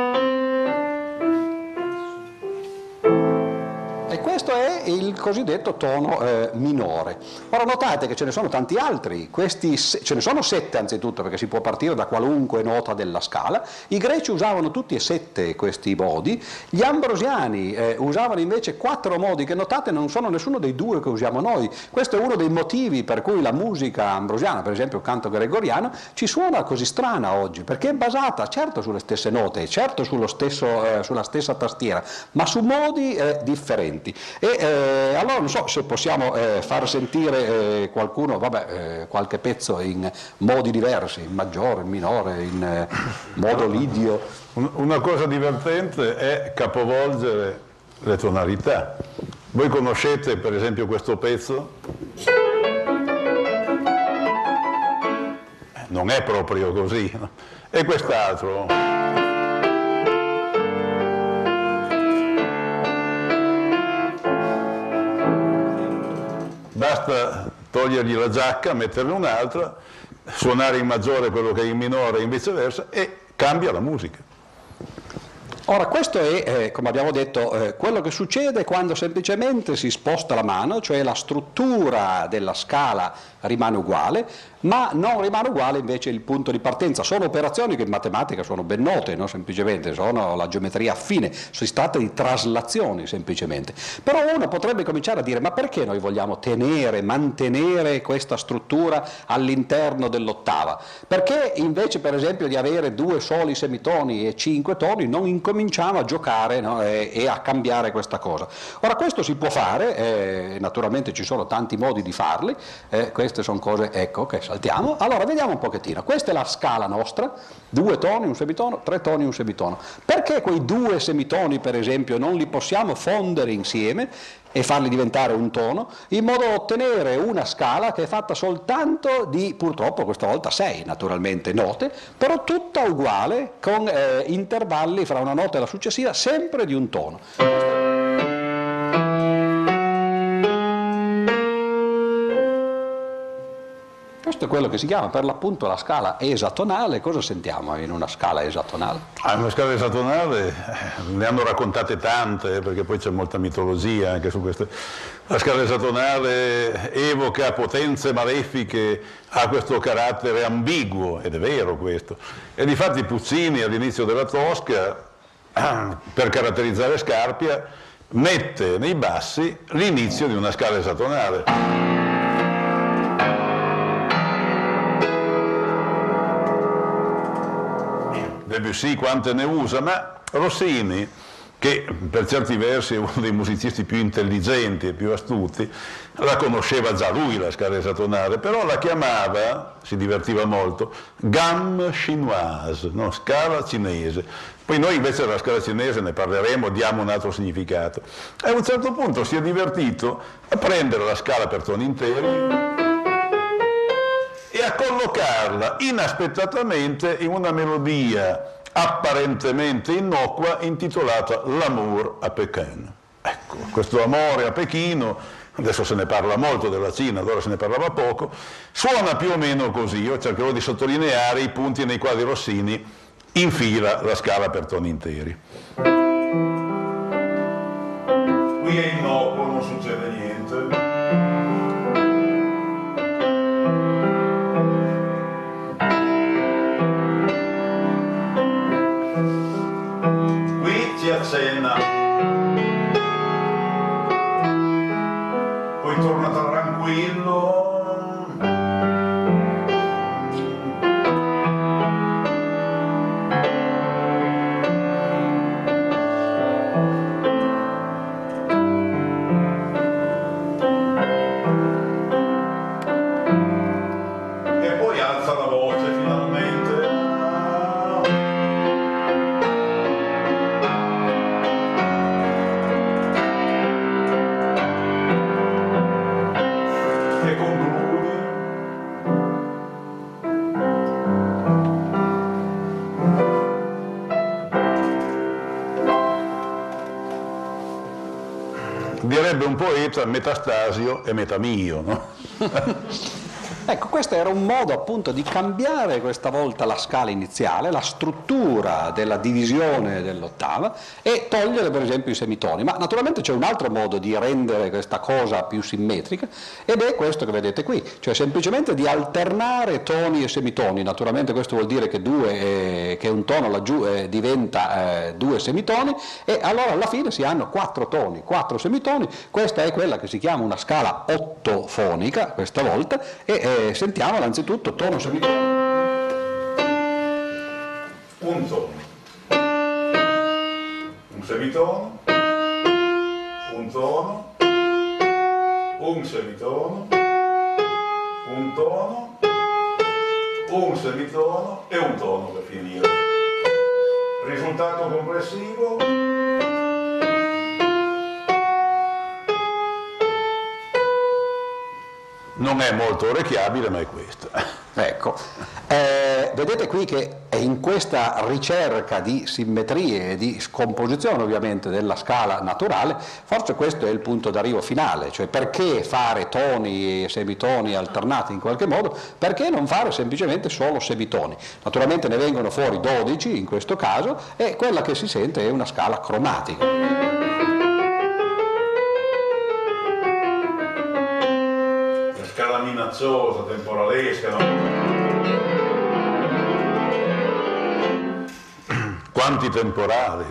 A: Cosiddetto tono eh, minore. Ora notate che ce ne sono tanti altri, questi, ce ne sono sette anzitutto perché si può partire da qualunque nota della scala, i greci usavano tutti e sette questi modi, gli ambrosiani eh, usavano invece quattro modi che notate non sono nessuno dei due che usiamo noi, questo è uno dei motivi per cui la musica ambrosiana, per esempio il canto gregoriano, ci suona così strana oggi, perché è basata certo sulle stesse note, certo stesso, eh, sulla stessa tastiera, ma su modi eh, differenti. E eh, allora non so se possiamo eh, far sentire eh, qualcuno, vabbè, eh, qualche pezzo in modi diversi, in maggiore, in minore, in eh, modo lidio.
B: Una cosa divertente è capovolgere le tonalità. Voi conoscete per esempio questo pezzo? Non è proprio così. E quest'altro? Basta togliergli la giacca, metterne un'altra, suonare in maggiore quello che è in minore e viceversa e cambia la musica.
A: Ora, questo è, eh, come abbiamo detto, eh, quello che succede quando semplicemente si sposta la mano, cioè la struttura della scala rimane uguale, ma non rimane uguale invece il punto di partenza. Sono operazioni che in matematica sono ben note, no? semplicemente sono la geometria affine, si tratta di traslazioni semplicemente. Però uno potrebbe cominciare a dire ma perché noi vogliamo tenere, mantenere questa struttura all'interno dell'ottava? Perché invece per esempio di avere due soli semitoni e cinque toni non incominciamo a giocare no? e, e, a cambiare questa cosa? Ora questo si può fare, eh, naturalmente ci sono tanti modi di farli, eh, queste sono cose, ecco, che saltiamo. Allora, vediamo un pochettino. Questa è la scala nostra, due toni, un semitono, tre toni, un semitono. Perché quei due semitoni, per esempio, non li possiamo fondere insieme e farli diventare un tono, in modo da ottenere una scala che è fatta soltanto di, purtroppo questa volta sei naturalmente note, però tutta uguale con eh, intervalli fra una nota e la successiva sempre di un tono. Questo è quello che si chiama per l'appunto la scala esatonale. Cosa sentiamo in una scala esatonale?
B: Ah, una scala esatonale eh, ne hanno raccontate tante, eh, perché poi c'è molta mitologia anche su queste. La scala esatonale evoca potenze malefiche, ha questo carattere ambiguo, ed è vero questo. E difatti Puccini all'inizio della Tosca, per caratterizzare Scarpia, mette nei bassi l'inizio di una scala esatonale. Debussy quante ne usa, ma Rossini, che per certi versi è uno dei musicisti più intelligenti e più astuti, la conosceva già lui la scala esatonale, però la chiamava, si divertiva molto, gamme chinoise, no? scala cinese. Poi noi invece della scala cinese ne parleremo, diamo un altro significato. E a un certo punto si è divertito a prendere la scala per toni interi e a collocarla inaspettatamente in una melodia apparentemente innocua intitolata L'amour a Pékin. Ecco, questo amore a Pechino, adesso se ne parla molto della Cina, allora se ne parlava poco, suona più o meno così, io cercherò di sottolineare i punti nei quali Rossini infila la scala per toni interi. Qui è innocuo, non succede niente. Poeta metastasio e metamio. No?
A: Ecco, questo era un modo appunto di cambiare questa volta la scala iniziale, la struttura della divisione dell'ottava e togliere per esempio i semitoni. Ma naturalmente c'è un altro modo di rendere questa cosa più simmetrica ed è questo che vedete qui, cioè semplicemente di alternare toni e semitoni. Naturalmente questo vuol dire che, due, eh, che un tono laggiù eh, diventa eh, due semitoni e allora alla fine si hanno quattro toni, quattro semitoni. Questa è quella che si chiama una scala ottofonica questa volta e sentiamo innanzitutto tono semitono.
B: Un tono, un semitono, un tono, un semitono, un tono, un semitono e un tono per finire. Risultato complessivo non è molto orecchiabile, ma è questa.
A: Ecco, eh, vedete qui che in questa ricerca di simmetrie e di scomposizione ovviamente della scala naturale, forse questo è il punto d'arrivo finale, cioè perché fare toni e semitoni alternati in qualche modo, perché non fare semplicemente solo semitoni. Naturalmente ne vengono fuori 12 in questo caso e quella che si sente è una scala cromatica.
B: Minacciosa, temporalesca, no? Quanti temporali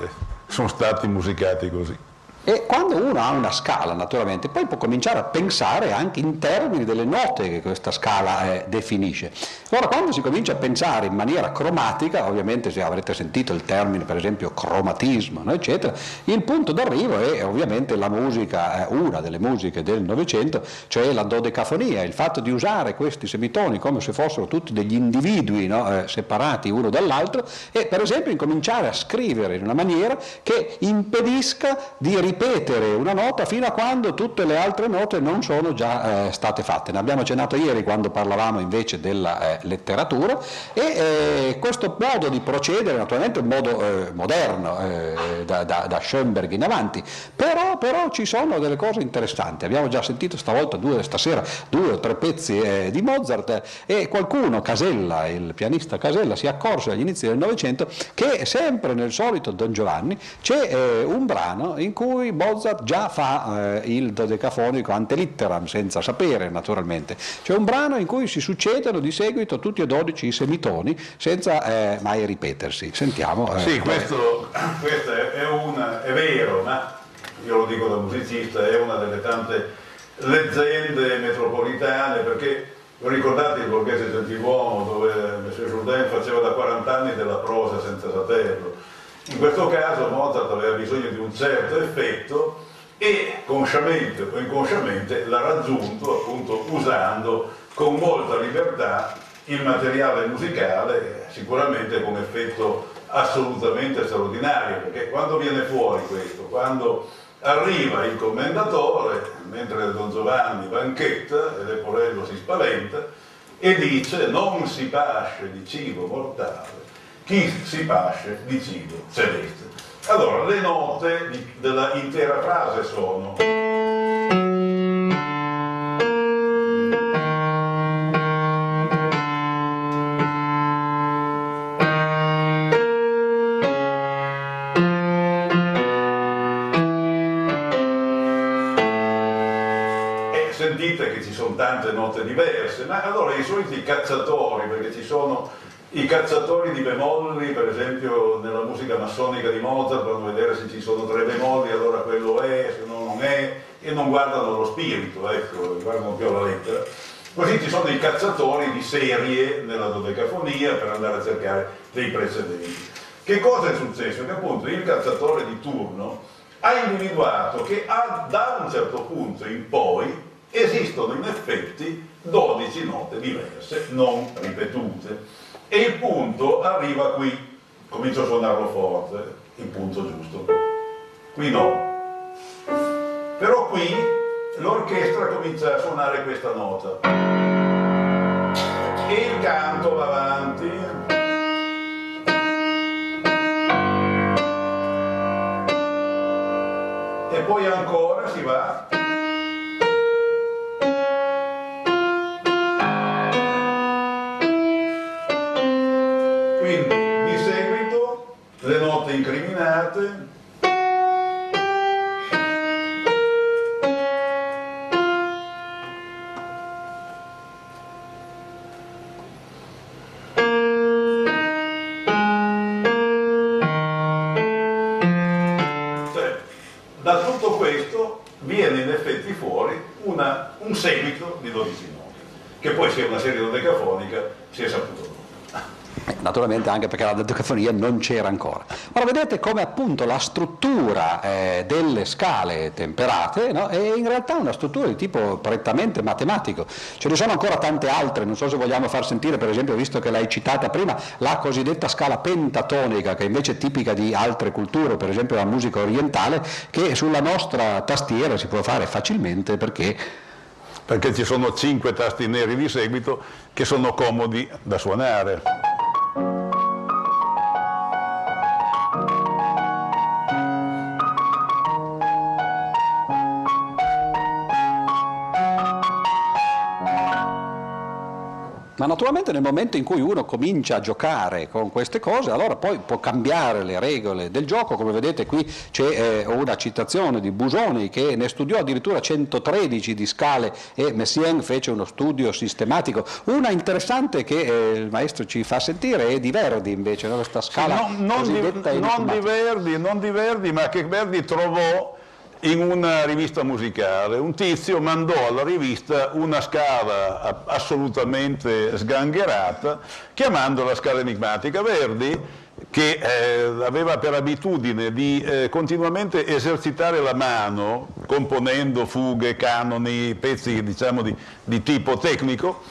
B: sono stati musicati così?
A: E quando uno ha una scala, naturalmente, poi può cominciare a pensare anche in termini delle note che questa scala eh, definisce. Ora, quando si comincia a pensare in maniera cromatica, ovviamente se avrete sentito il termine, per esempio, cromatismo, no, eccetera, il punto d'arrivo è ovviamente la musica, eh, una delle musiche del Novecento, cioè la dodecafonia, il fatto di usare questi semitoni come se fossero tutti degli individui no, eh, separati uno dall'altro e, per esempio, incominciare a scrivere in una maniera che impedisca di ripetere una nota fino a quando tutte le altre note non sono già eh, state fatte. Ne abbiamo accennato ieri quando parlavamo invece della eh, letteratura e eh, questo modo di procedere naturalmente un modo eh, moderno eh, da, da, da, Schoenberg in avanti, però, però, ci sono delle cose interessanti. Abbiamo già sentito stavolta due, stasera due o tre pezzi eh, di Mozart e qualcuno, Casella, il pianista Casella, si accorse agli inizi del Novecento che sempre nel solito Don Giovanni c'è un brano in cui cui Mozart già fa eh, il dodecafonico ante litteram, senza sapere naturalmente. C'è un brano in cui si succedono di seguito tutti e dodici i semitoni senza eh, mai ripetersi. Sentiamo.
B: Eh, sì, questo, questo è, è, una, è vero, ma io lo dico da musicista, è una delle tante leggende metropolitane perché ricordate il borghese gentiluomo dove Messer Jourdain faceva da 40 anni della prosa senza saperlo in questo caso Mozart aveva bisogno di un certo effetto e consciamente o inconsciamente l'ha raggiunto appunto usando con molta libertà il materiale musicale, sicuramente con effetto assolutamente straordinario, perché quando viene fuori questo, quando arriva il commendatore, mentre Don Giovanni banchetta e Leporello si spaventa, e dice non si pasce di cibo mortale, chi si pasce di cibo celeste. Allora, le note della intera frase sono sentite che ci sono tante note diverse, ma allora i soliti cacciatori, perché ci sono i cacciatori di bemolli, per esempio nella musica massonica di Mozart, vanno a vedere se ci sono tre bemolli, allora quello è, se no non è, e non guardano lo spirito, ecco, guardano più alla lettera. Così ci sono i cacciatori di serie nella dodecafonia per andare a cercare dei precedenti. Che cosa è successo? Che appunto il cacciatore di turno ha individuato che a, da un certo punto in poi esistono in effetti 12 note diverse, non ripetute e il punto arriva qui, comincio a suonarlo forte, il punto giusto. Qui no. Però qui l'orchestra comincia a suonare questa nota. E il canto va avanti. E poi ancora si va sia una serie dodecafonica si è saputo
A: naturalmente anche perché la dodecafonia non c'era ancora. Ora vedete come appunto la struttura eh, delle scale temperate no, è in realtà una struttura di tipo prettamente matematico, ce ne sono ancora tante altre, non so se vogliamo far sentire per esempio, visto che l'hai citata prima, la cosiddetta scala pentatonica che invece è tipica di altre culture, per esempio la musica orientale, che sulla nostra tastiera si può fare facilmente perché
B: perché ci sono cinque tasti neri di seguito che sono comodi da suonare.
A: Naturalmente nel momento in cui uno comincia a giocare con queste cose, allora poi può cambiare le regole del gioco, come vedete qui c'è eh, una citazione di Busoni che ne studiò addirittura 113 di scale e Messiaen fece uno studio sistematico. Una interessante che eh, il maestro ci fa sentire è di Verdi invece, no? questa scala
B: sì, no, non, di, non di Verdi, non di Verdi, ma che Verdi trovò in una rivista musicale. Un tizio mandò alla rivista una scala assolutamente sgangherata, chiamandola scala enigmatica. Verdi, che eh, aveva per abitudine di eh, continuamente esercitare la mano, componendo fughe, canoni, pezzi diciamo, di, di tipo tecnico,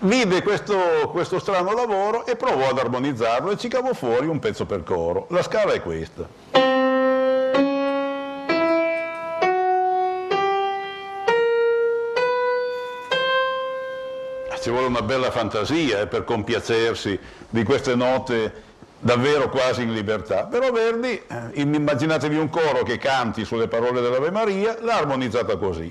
B: vide questo, questo strano lavoro e provò ad armonizzarlo e ci cavò fuori un pezzo per coro. La scala è questa. Ci vuole una bella fantasia eh, per compiacersi di queste note davvero quasi in libertà. Però Verdi, eh, immaginatevi un coro che canti sulle parole dell'Ave Maria, l'ha armonizzata così.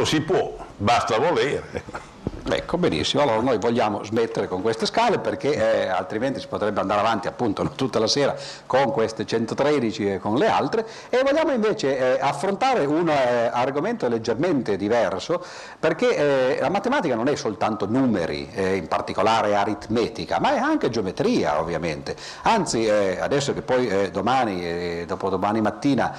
B: Tutto si può, basta volere.
A: Ecco, benissimo, allora noi vogliamo smettere con queste scale perché eh, altrimenti si potrebbe andare avanti appunto tutta la sera con queste 113 e con le altre. E vogliamo invece eh, affrontare un eh, argomento leggermente diverso perché eh, la matematica non è soltanto numeri, eh, in particolare aritmetica, ma è anche geometria ovviamente, anzi eh, adesso che poi domani dopodomani mattina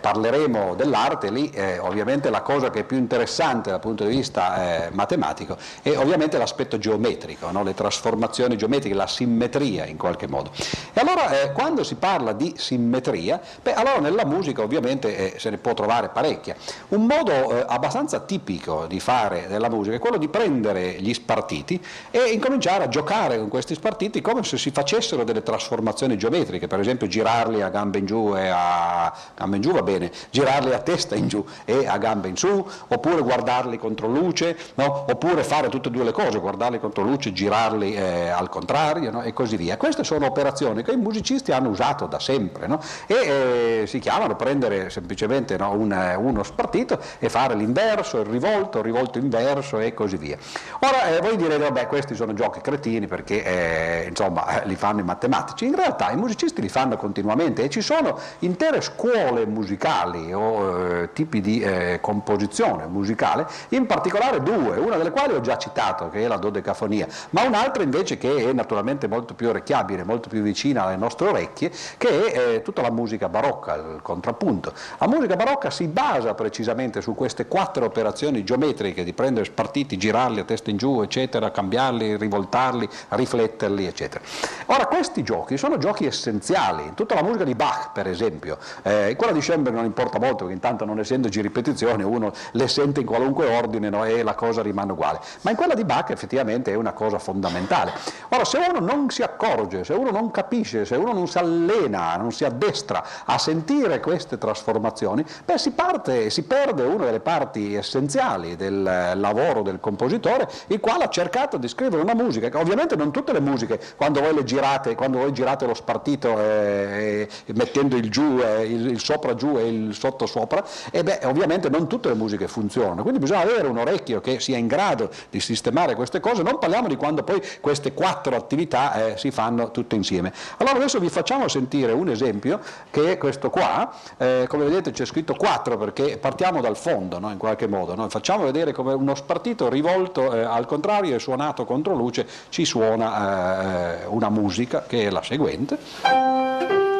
A: parleremo dell'arte, lì ovviamente la cosa che è più interessante dal punto di vista matematico e ovviamente l'aspetto geometrico, no? le trasformazioni geometriche, la simmetria in qualche modo. E allora eh, quando si parla di simmetria, beh, allora nella musica ovviamente eh, se ne può trovare parecchia. Un modo eh, abbastanza tipico di fare della musica è quello di prendere gli spartiti e incominciare a giocare con questi spartiti come se si facessero delle trasformazioni geometriche, per esempio girarli a gambe in giù e a gambe in giù va bene, girarli a testa in giù e a gambe in su, oppure guardarli contro luce, no? oppure fare tutte e due le cose, guardarli contro luce, girarli eh, al contrario no? e così via. Queste sono operazioni che i musicisti hanno usato da sempre no? e eh, si chiamano prendere semplicemente no, un, uno spartito e fare l'inverso, il rivolto, il rivolto inverso e così via. Ora eh, voi direte, vabbè questi sono giochi cretini perché eh, insomma li fanno i matematici, in realtà i musicisti li fanno continuamente e ci sono intere scuole musicali o eh, tipi di eh, composizione musicale, in particolare due, una delle quali ho già citato, che è la dodecafonia, ma un'altra invece che è naturalmente molto più orecchiabile, molto più vicina alle nostre orecchie, che è eh, tutta la musica barocca, il contrappunto. La musica barocca si basa precisamente su queste quattro operazioni geometriche di prendere spartiti, girarli a testa in giù, eccetera, cambiarli, rivoltarli, rifletterli, eccetera. Ora, questi giochi sono giochi essenziali, in tutta la musica di Bach, per esempio, eh, quella di Schoenberg non importa molto, perché intanto non essendoci ripetizioni uno le sente in qualunque ordine no, e la cosa rimane uguale ma in quella di Bach effettivamente è una cosa fondamentale. Ora, se uno non si accorge, se uno non capisce, se uno non si allena, non si addestra a sentire queste trasformazioni, beh, si parte, si perde una delle parti essenziali del lavoro del compositore, il quale ha cercato di scrivere una musica, che ovviamente non tutte le musiche, quando voi le girate, quando voi girate lo spartito eh, mettendo il giù, eh, il, il, sopra giù e il sotto sopra, e beh, ovviamente non tutte le musiche funzionano, quindi bisogna avere un orecchio che sia in grado di sistemare queste cose, non parliamo di quando poi queste quattro attività eh, si fanno tutte insieme. Allora adesso vi facciamo sentire un esempio che è questo qua, eh, come vedete c'è scritto 4 perché partiamo dal fondo no? in qualche modo, no? facciamo vedere come uno spartito rivolto eh, al contrario e suonato contro luce ci suona eh, una musica che è la seguente.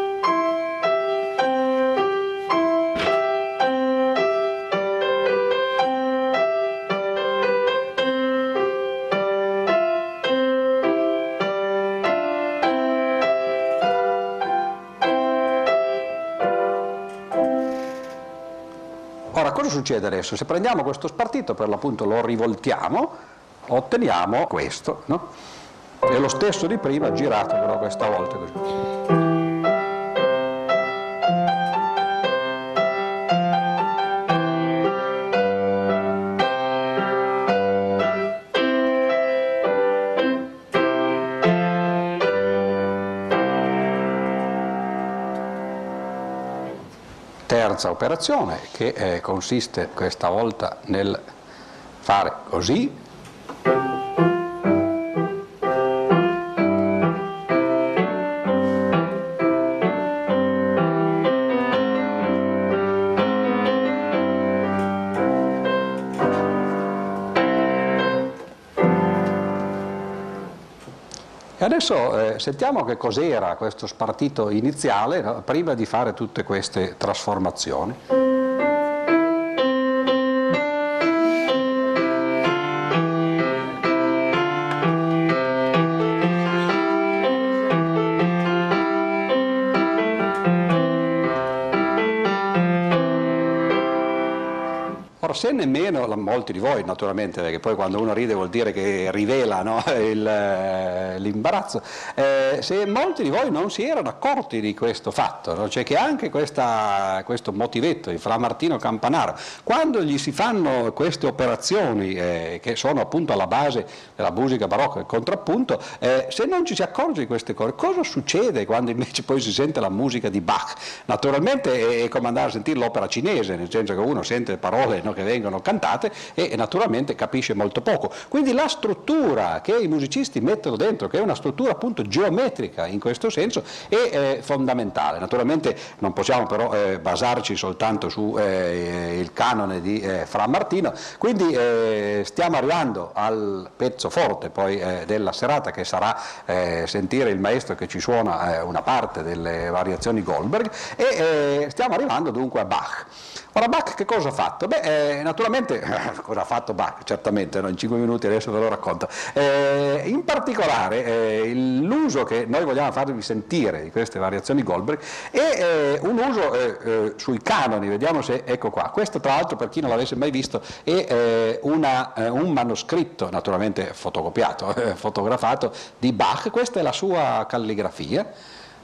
A: Succede adesso? Se prendiamo questo spartito, per l'appunto lo rivoltiamo, otteniamo questo, no? È lo stesso di prima, girato però questa volta così. Terza operazione che eh, consiste questa volta nel fare così adesso eh, sentiamo che cos'era questo spartito iniziale no? prima di fare tutte queste trasformazioni. Se nemmeno molti di voi naturalmente, perché poi quando uno ride vuol dire che rivela no? Il, eh, l'imbarazzo, eh, se molti di voi non si erano accorti di questo fatto, no? cioè che anche questa, questo motivetto di Fra Martino Campanaro, quando gli si fanno queste operazioni eh, che sono appunto alla base della musica barocca, il contrappunto, eh, se non ci si accorge di queste cose, cosa succede quando invece poi si sente la musica di Bach? Naturalmente è come andare a sentire l'opera cinese, nel senso che uno sente le parole no, che vengono cantate e naturalmente capisce molto poco. Quindi la struttura che i musicisti mettono dentro, che è una struttura appunto geometrica in questo senso, è eh, fondamentale. Naturalmente non possiamo però eh, basarci soltanto sul eh, canone di eh, Fra Martino, quindi eh, stiamo arrivando al pezzo forte poi della serata che sarà sentire il maestro che ci suona una parte delle variazioni Goldberg e stiamo arrivando dunque a Bach. Ora Bach che cosa ha fatto? Beh, eh, naturalmente, cosa ha fatto Bach? Certamente, no? in 5 minuti adesso ve lo racconto. Eh, in particolare eh, l'uso che noi vogliamo farvi sentire di queste variazioni Goldberg è eh, un uso eh, eh, sui canoni, vediamo se, ecco qua, questo tra l'altro per chi non l'avesse mai visto è una, un manoscritto, naturalmente fotocopiato, fotografato, di Bach, questa è la sua calligrafia.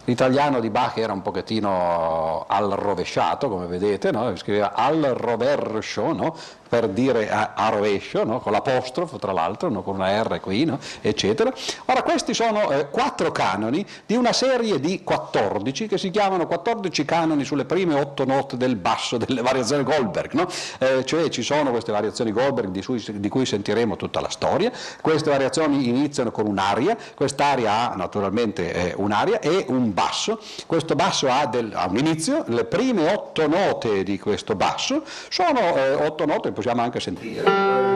A: L'italiano di Bach era un pochettino al rovesciato, come vedete, no? scriveva al rovercio, no? Per dire a, a rovescio, no? con l'apostrofo tra l'altro, no? con una R qui, no? eccetera. Ora questi sono eh, quattro canoni di una serie di 14 che si chiamano 14 canoni sulle prime otto note del basso delle variazioni Goldberg, eh, cioè ci sono queste variazioni Goldberg di, cui, di cui sentiremo tutta la storia, queste variazioni iniziano con un'aria, quest'aria ha naturalmente eh, un'aria e un basso, questo basso ha, del, ha, un inizio, le prime otto note di questo basso sono eh, otto note possiamo anche sentire.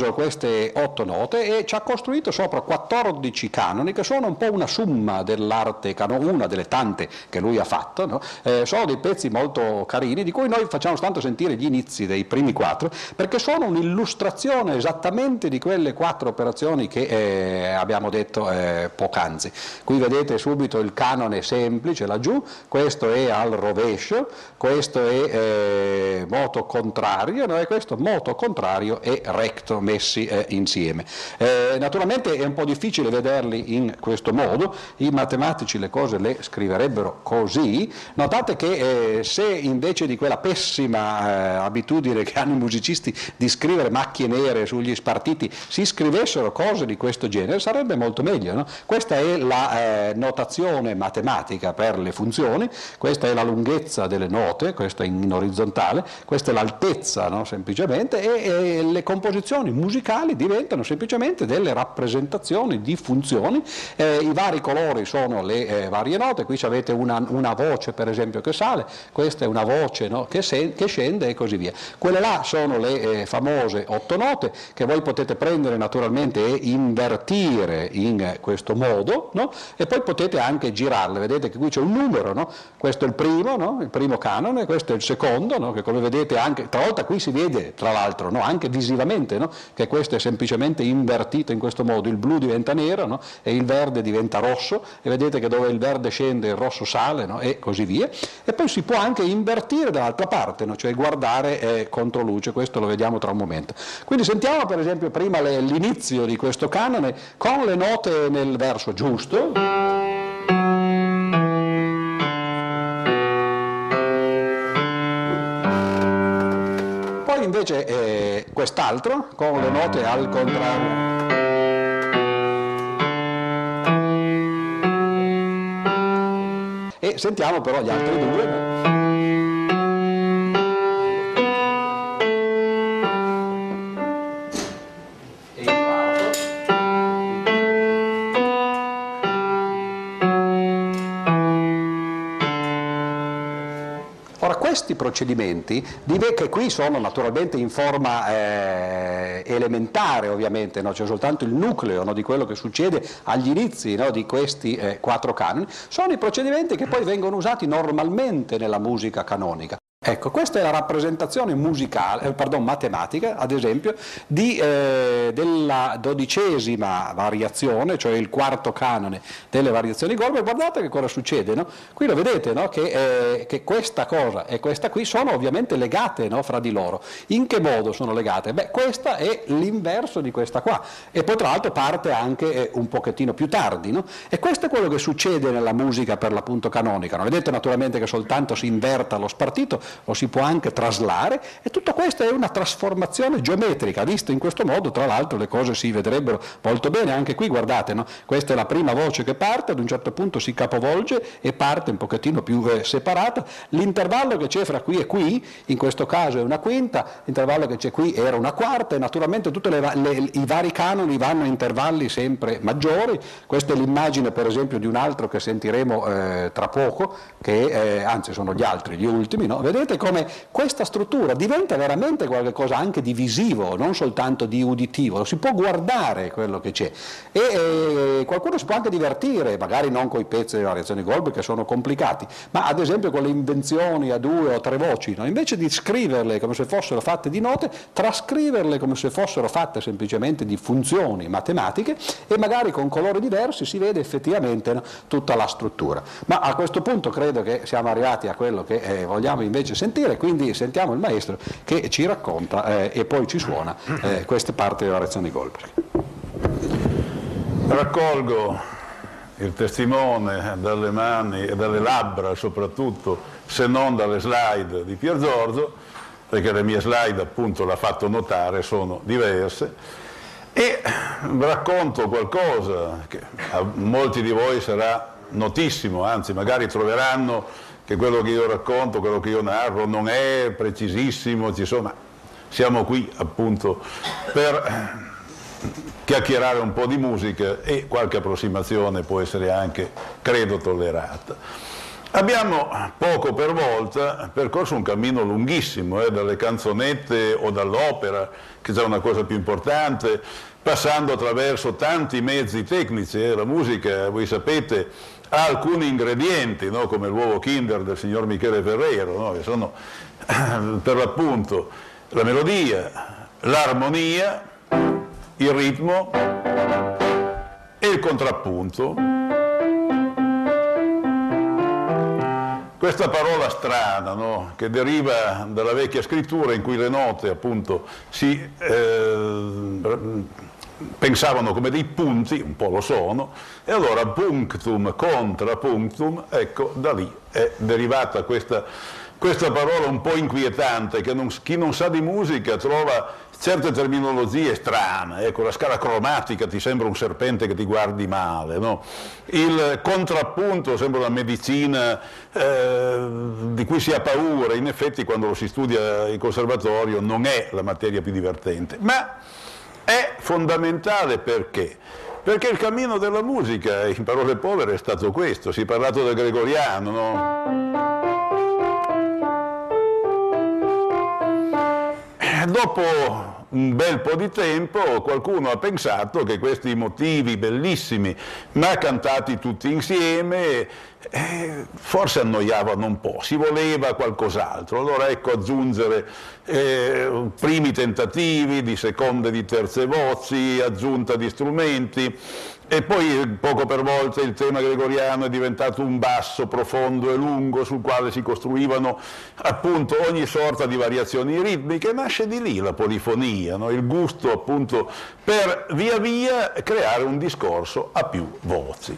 A: Preso queste otto note e ci ha costruito sopra 14 canoni che sono un po' una summa dell'arte canone, una delle tante che lui ha fatto, no? eh, sono dei pezzi molto carini di cui noi facciamo tanto sentire gli inizi dei primi quattro perché sono un'illustrazione esattamente di quelle quattro operazioni che eh, abbiamo detto eh, poc'anzi. Qui vedete subito il canone semplice laggiù, questo è al rovescio, questo è eh, moto contrario no? e questo moto contrario è recto messi eh, insieme. Eh, naturalmente è un po' difficile vederli in questo modo, i matematici le cose le scriverebbero così, notate che eh, se invece di quella pessima eh, abitudine che hanno i musicisti di scrivere macchie nere sugli spartiti si scrivessero cose di questo genere sarebbe molto meglio. No? Questa è la eh, notazione matematica per le funzioni, questa è la lunghezza delle note, questa in orizzontale, questa è l'altezza no? semplicemente e, e le composizioni musicali diventano semplicemente delle rappresentazioni di funzioni, eh, i vari colori sono le eh, varie note, qui avete una, una, voce per esempio che sale, questa è una voce no, che, se, che, scende e così via. Quelle là sono le eh, famose otto note che voi potete prendere naturalmente e invertire in questo modo no? e poi potete anche girarle, vedete che qui c'è un numero, no? questo è il primo, il primo canone, questo è il secondo, che come vedete anche, tra l'altro qui si vede tra l'altro anche visivamente che questo è semplicemente invertito in questo modo, il blu diventa nero no? e il verde diventa rosso e vedete che dove il verde scende il rosso sale no? e così via e poi si può anche invertire dall'altra parte, no? cioè guardare eh, contro luce, questo lo vediamo tra un momento. Quindi sentiamo per esempio prima le, l'inizio di questo canone con le note nel verso giusto. Invece eh, quest'altro con le note al contrario. E sentiamo però gli altri due. Questi procedimenti, che qui sono naturalmente in forma eh, elementare ovviamente, no? c'è soltanto il nucleo no? di quello che succede agli inizi no? di questi eh, quattro canoni, sono i procedimenti che poi vengono usati normalmente nella musica canonica. Ecco, questa è la rappresentazione musicale, eh, pardon, matematica, ad esempio, di, eh, della dodicesima variazione, cioè il quarto canone delle variazioni Goldberg. Guardate che cosa succede, no? Qui lo vedete, no? che, eh, che, questa cosa e questa qui sono ovviamente legate no? fra di loro. In che modo sono legate? Beh, questa è l'inverso di questa qua e poi tra l'altro parte anche eh, un pochettino più tardi. E questo è quello che succede nella musica per l'appunto canonica. Vedete naturalmente che soltanto si inverta lo spartito, lo si può anche traslare e tutto questo è una trasformazione geometrica, visto in questo modo tra l'altro le cose si vedrebbero molto bene, anche qui guardate, no? questa è la prima voce che parte, ad un certo punto si capovolge e parte un pochettino più eh, separata, l'intervallo che c'è fra qui e qui, in questo caso è una quinta, l'intervallo che c'è qui era una quarta e naturalmente tutti i vari canoni vanno a intervalli sempre maggiori, questa è l'immagine per esempio di un altro che sentiremo eh, tra poco, che eh, anzi sono gli altri, gli ultimi, no? vedete? Vedete come questa struttura diventa veramente qualcosa anche di visivo, non soltanto di uditivo, si può guardare quello che c'è e eh, qualcuno si può anche divertire, magari non con i pezzi delle variazioni Goldberg che sono complicati, ma ad esempio con le invenzioni a due o tre voci, no? invece di scriverle come se fossero fatte di note, trascriverle come se fossero fatte semplicemente di funzioni matematiche e magari con colori diversi si vede effettivamente no? tutta la struttura. Ma a questo punto credo che siamo arrivati a quello che eh, vogliamo invece sentire, quindi sentiamo il maestro che ci racconta eh, e poi ci suona eh, queste parti della lezione di Goldberg.
B: Raccolgo il testimone dalle mani e dalle labbra soprattutto, se non dalle slide di Pier Giorgio, perché le mie slide appunto l'ha fatto notare, sono diverse, e racconto qualcosa che a molti di voi sarà notissimo, anzi magari troveranno che quello che io racconto, quello che io narro non è precisissimo, ci sono, siamo qui appunto per chiacchierare un po' di musica e qualche approssimazione può essere anche, credo, tollerata. Abbiamo poco per volta percorso un cammino lunghissimo, eh, dalle canzonette o dall'opera, che è già una cosa più importante, passando attraverso tanti mezzi tecnici. Eh, la musica, voi sapete, ha alcuni ingredienti, no? come l'uovo Kinder del signor Michele Ferrero, no? che sono per l'appunto la melodia, l'armonia, il ritmo e il contrappunto. Questa parola strana, no? che deriva dalla vecchia scrittura in cui le note appunto si eh, pensavano come dei punti, un po' lo sono, e allora punctum, contrapunctum, ecco, da lì è derivata questa, questa parola un po' inquietante, che non, chi non sa di musica trova certe terminologie strane, ecco, la scala cromatica ti sembra un serpente che ti guardi male, no? il contrappunto sembra una medicina eh, di cui si ha paura, in effetti quando lo si studia in conservatorio non è la materia più divertente, ma è fondamentale perché? Perché il cammino della musica, in parole povere, è stato questo, si è parlato del gregoriano, no? Dopo un bel po' di tempo qualcuno ha pensato che questi motivi bellissimi, ma cantati tutti insieme, eh, forse annoiavano un po', si voleva qualcos'altro. Allora ecco aggiungere eh, primi tentativi di seconde e di terze voci, aggiunta di strumenti, e poi poco per volta il tema gregoriano è diventato un basso profondo e lungo sul quale si costruivano appunto ogni sorta di variazioni ritmiche, nasce di lì la polifonia, no? il gusto appunto per via via creare un discorso a più voci.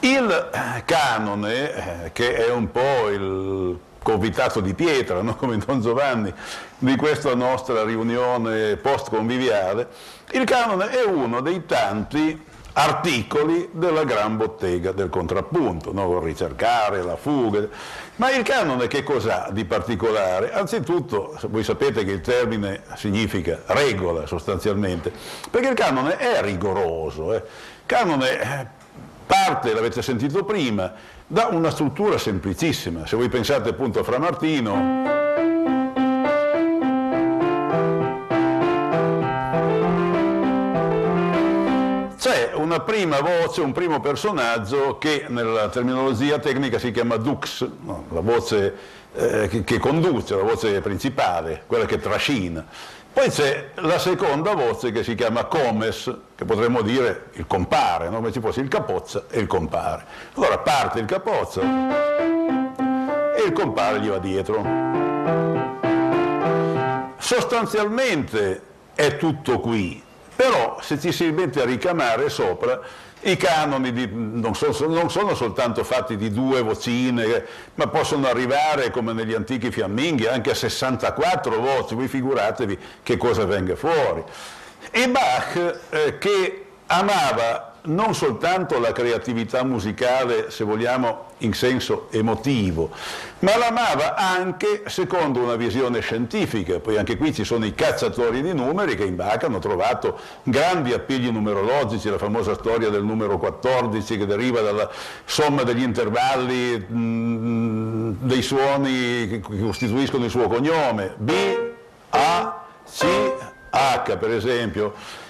B: Il canone, eh, che è un po' il convitato di pietra, no? come Don Giovanni, di questa nostra riunione post-conviviale, il canone è uno dei tanti articoli della gran bottega del contrappunto, no? ricercare, la fuga. Ma il canone che cos'ha di particolare? Anzitutto, voi sapete che il termine significa regola sostanzialmente, perché il canone è rigoroso. Eh. Canone eh, parte, l'avete sentito prima, da una struttura semplicissima. Se voi pensate appunto a Fra una prima voce, un primo personaggio che nella terminologia tecnica si chiama dux, no? la voce eh, che, che, conduce, la voce principale, quella che trascina. Poi c'è la seconda voce che si chiama comes, che potremmo dire il compare, no? come ci fosse il capozza e il compare. Allora parte il capozza e il compare gli va dietro. Sostanzialmente è tutto qui, però se ci si mette a ricamare sopra, i canoni di, non, so, non, sono soltanto fatti di due vocine, ma possono arrivare, come negli antichi fiamminghi, anche a 64 voci, voi figuratevi che cosa venga fuori. E Bach, eh, che amava non soltanto la creatività musicale, se vogliamo, in senso emotivo, ma l'amava anche secondo una visione scientifica, poi anche qui ci sono i cacciatori di numeri che in Bach hanno trovato grandi appigli numerologici, la famosa storia del numero 14 che deriva dalla somma degli intervalli mh, dei suoni che costituiscono il suo cognome, B, A, C, H per esempio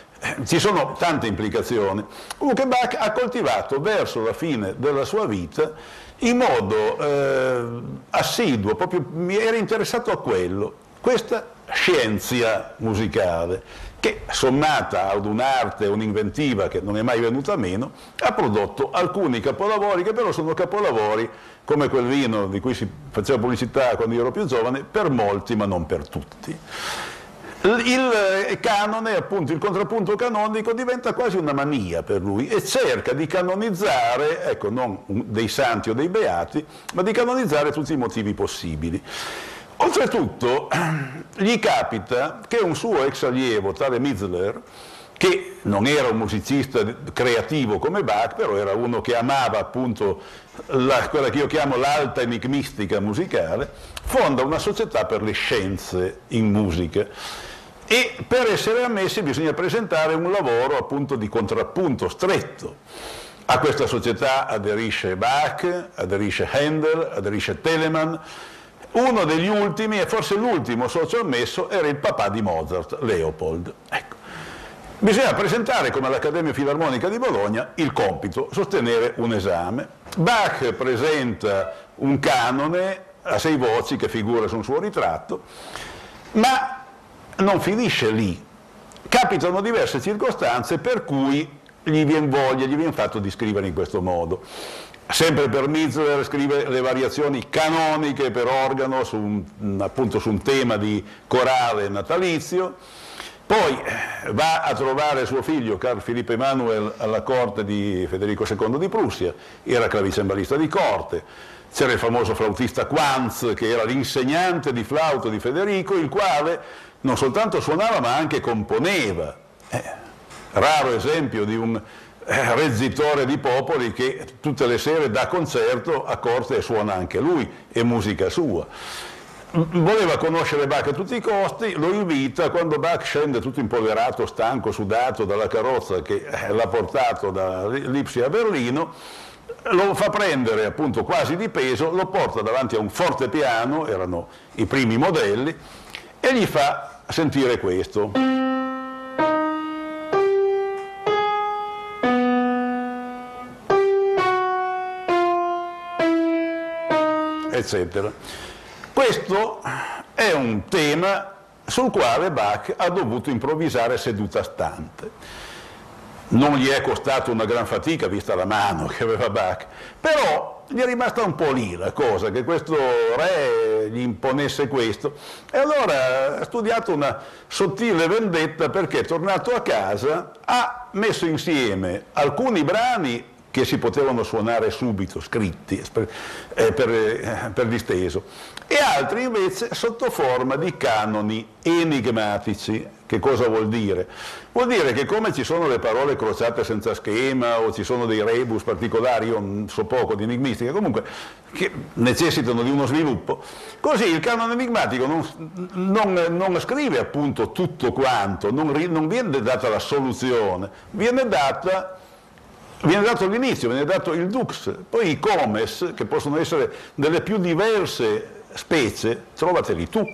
B: ci sono tante implicazioni. Bach ha coltivato verso la fine della sua vita in modo eh, assiduo, proprio mi era interessato a quello, questa scienza musicale che sommata ad un'arte, un'inventiva che non è mai venuta meno, ha prodotto alcuni capolavori che però sono capolavori come quel vino di cui si faceva pubblicità quando io ero più giovane, per molti ma non per tutti. Il eh, canone, appunto il contrappunto canonico, diventa quasi una mania per lui e cerca di canonizzare, ecco, non dei santi o dei beati, ma di canonizzare tutti i motivi possibili. Oltretutto, gli capita che un suo ex allievo, tale Mizler, che non era un musicista creativo come Bach, però era uno che amava appunto la, quella che io chiamo l'alta enigmistica musicale, fonda una società per le scienze in musica e per essere ammessi bisogna presentare un lavoro appunto di contrappunto stretto. A questa società aderisce Bach, aderisce Handel, aderisce Telemann, uno degli ultimi, e forse l'ultimo socio ammesso, era il papà di Mozart, Leopold. Ecco. Bisogna presentare, come all'Accademia Filarmonica di Bologna, il compito, sostenere un esame. Bach presenta un canone a sei voci che figura su un suo ritratto, ma non finisce lì. Capitano diverse circostanze per cui gli viene voglia, gli viene fatto di scrivere in questo modo. Sempre per Mizler scrive le variazioni canoniche per organo su un, appunto su un tema di corale natalizio, poi eh, va a trovare suo figlio Carl Philippe Emanuel alla corte di Federico II di Prussia, era clavicembalista di corte, c'era il famoso flautista Quanz che era l'insegnante di flauto di Federico, il quale non soltanto suonava ma anche componeva. Eh, raro esempio di un eh, reggitore di popoli che tutte le sere dà concerto a corte e suona anche lui, è musica sua. Voleva conoscere Bach a tutti i costi, lo invita, quando Bach scende tutto impolverato, stanco, sudato dalla carrozza che eh, l'ha portato da Lipsi a Berlino, lo fa prendere appunto quasi di peso, lo porta davanti a un forte piano, erano i primi modelli, e gli fa sentire questo. Eccetera. Questo è un tema sul quale Bach ha dovuto improvvisare seduta stante. Non gli è costato una gran fatica, vista la mano che aveva Bach, però gli è rimasta un po' lì la cosa, che questo re gli imponesse questo. E allora ha studiato una sottile vendetta perché tornato a casa ha messo insieme alcuni brani che si potevano suonare subito, scritti per, eh, per, eh, per disteso, e altri invece sotto forma di canoni enigmatici. Che cosa vuol dire? Vuol dire che come ci sono le parole crociate senza schema o ci sono dei rebus particolari, io so poco di enigmistica, comunque che necessitano di uno sviluppo, così il canone enigmatico non, non, non scrive appunto tutto quanto, non, non viene data la soluzione, viene data viene dato l'inizio, viene dato il dux, poi i comes, che possono essere delle più diverse specie, trovateli tu.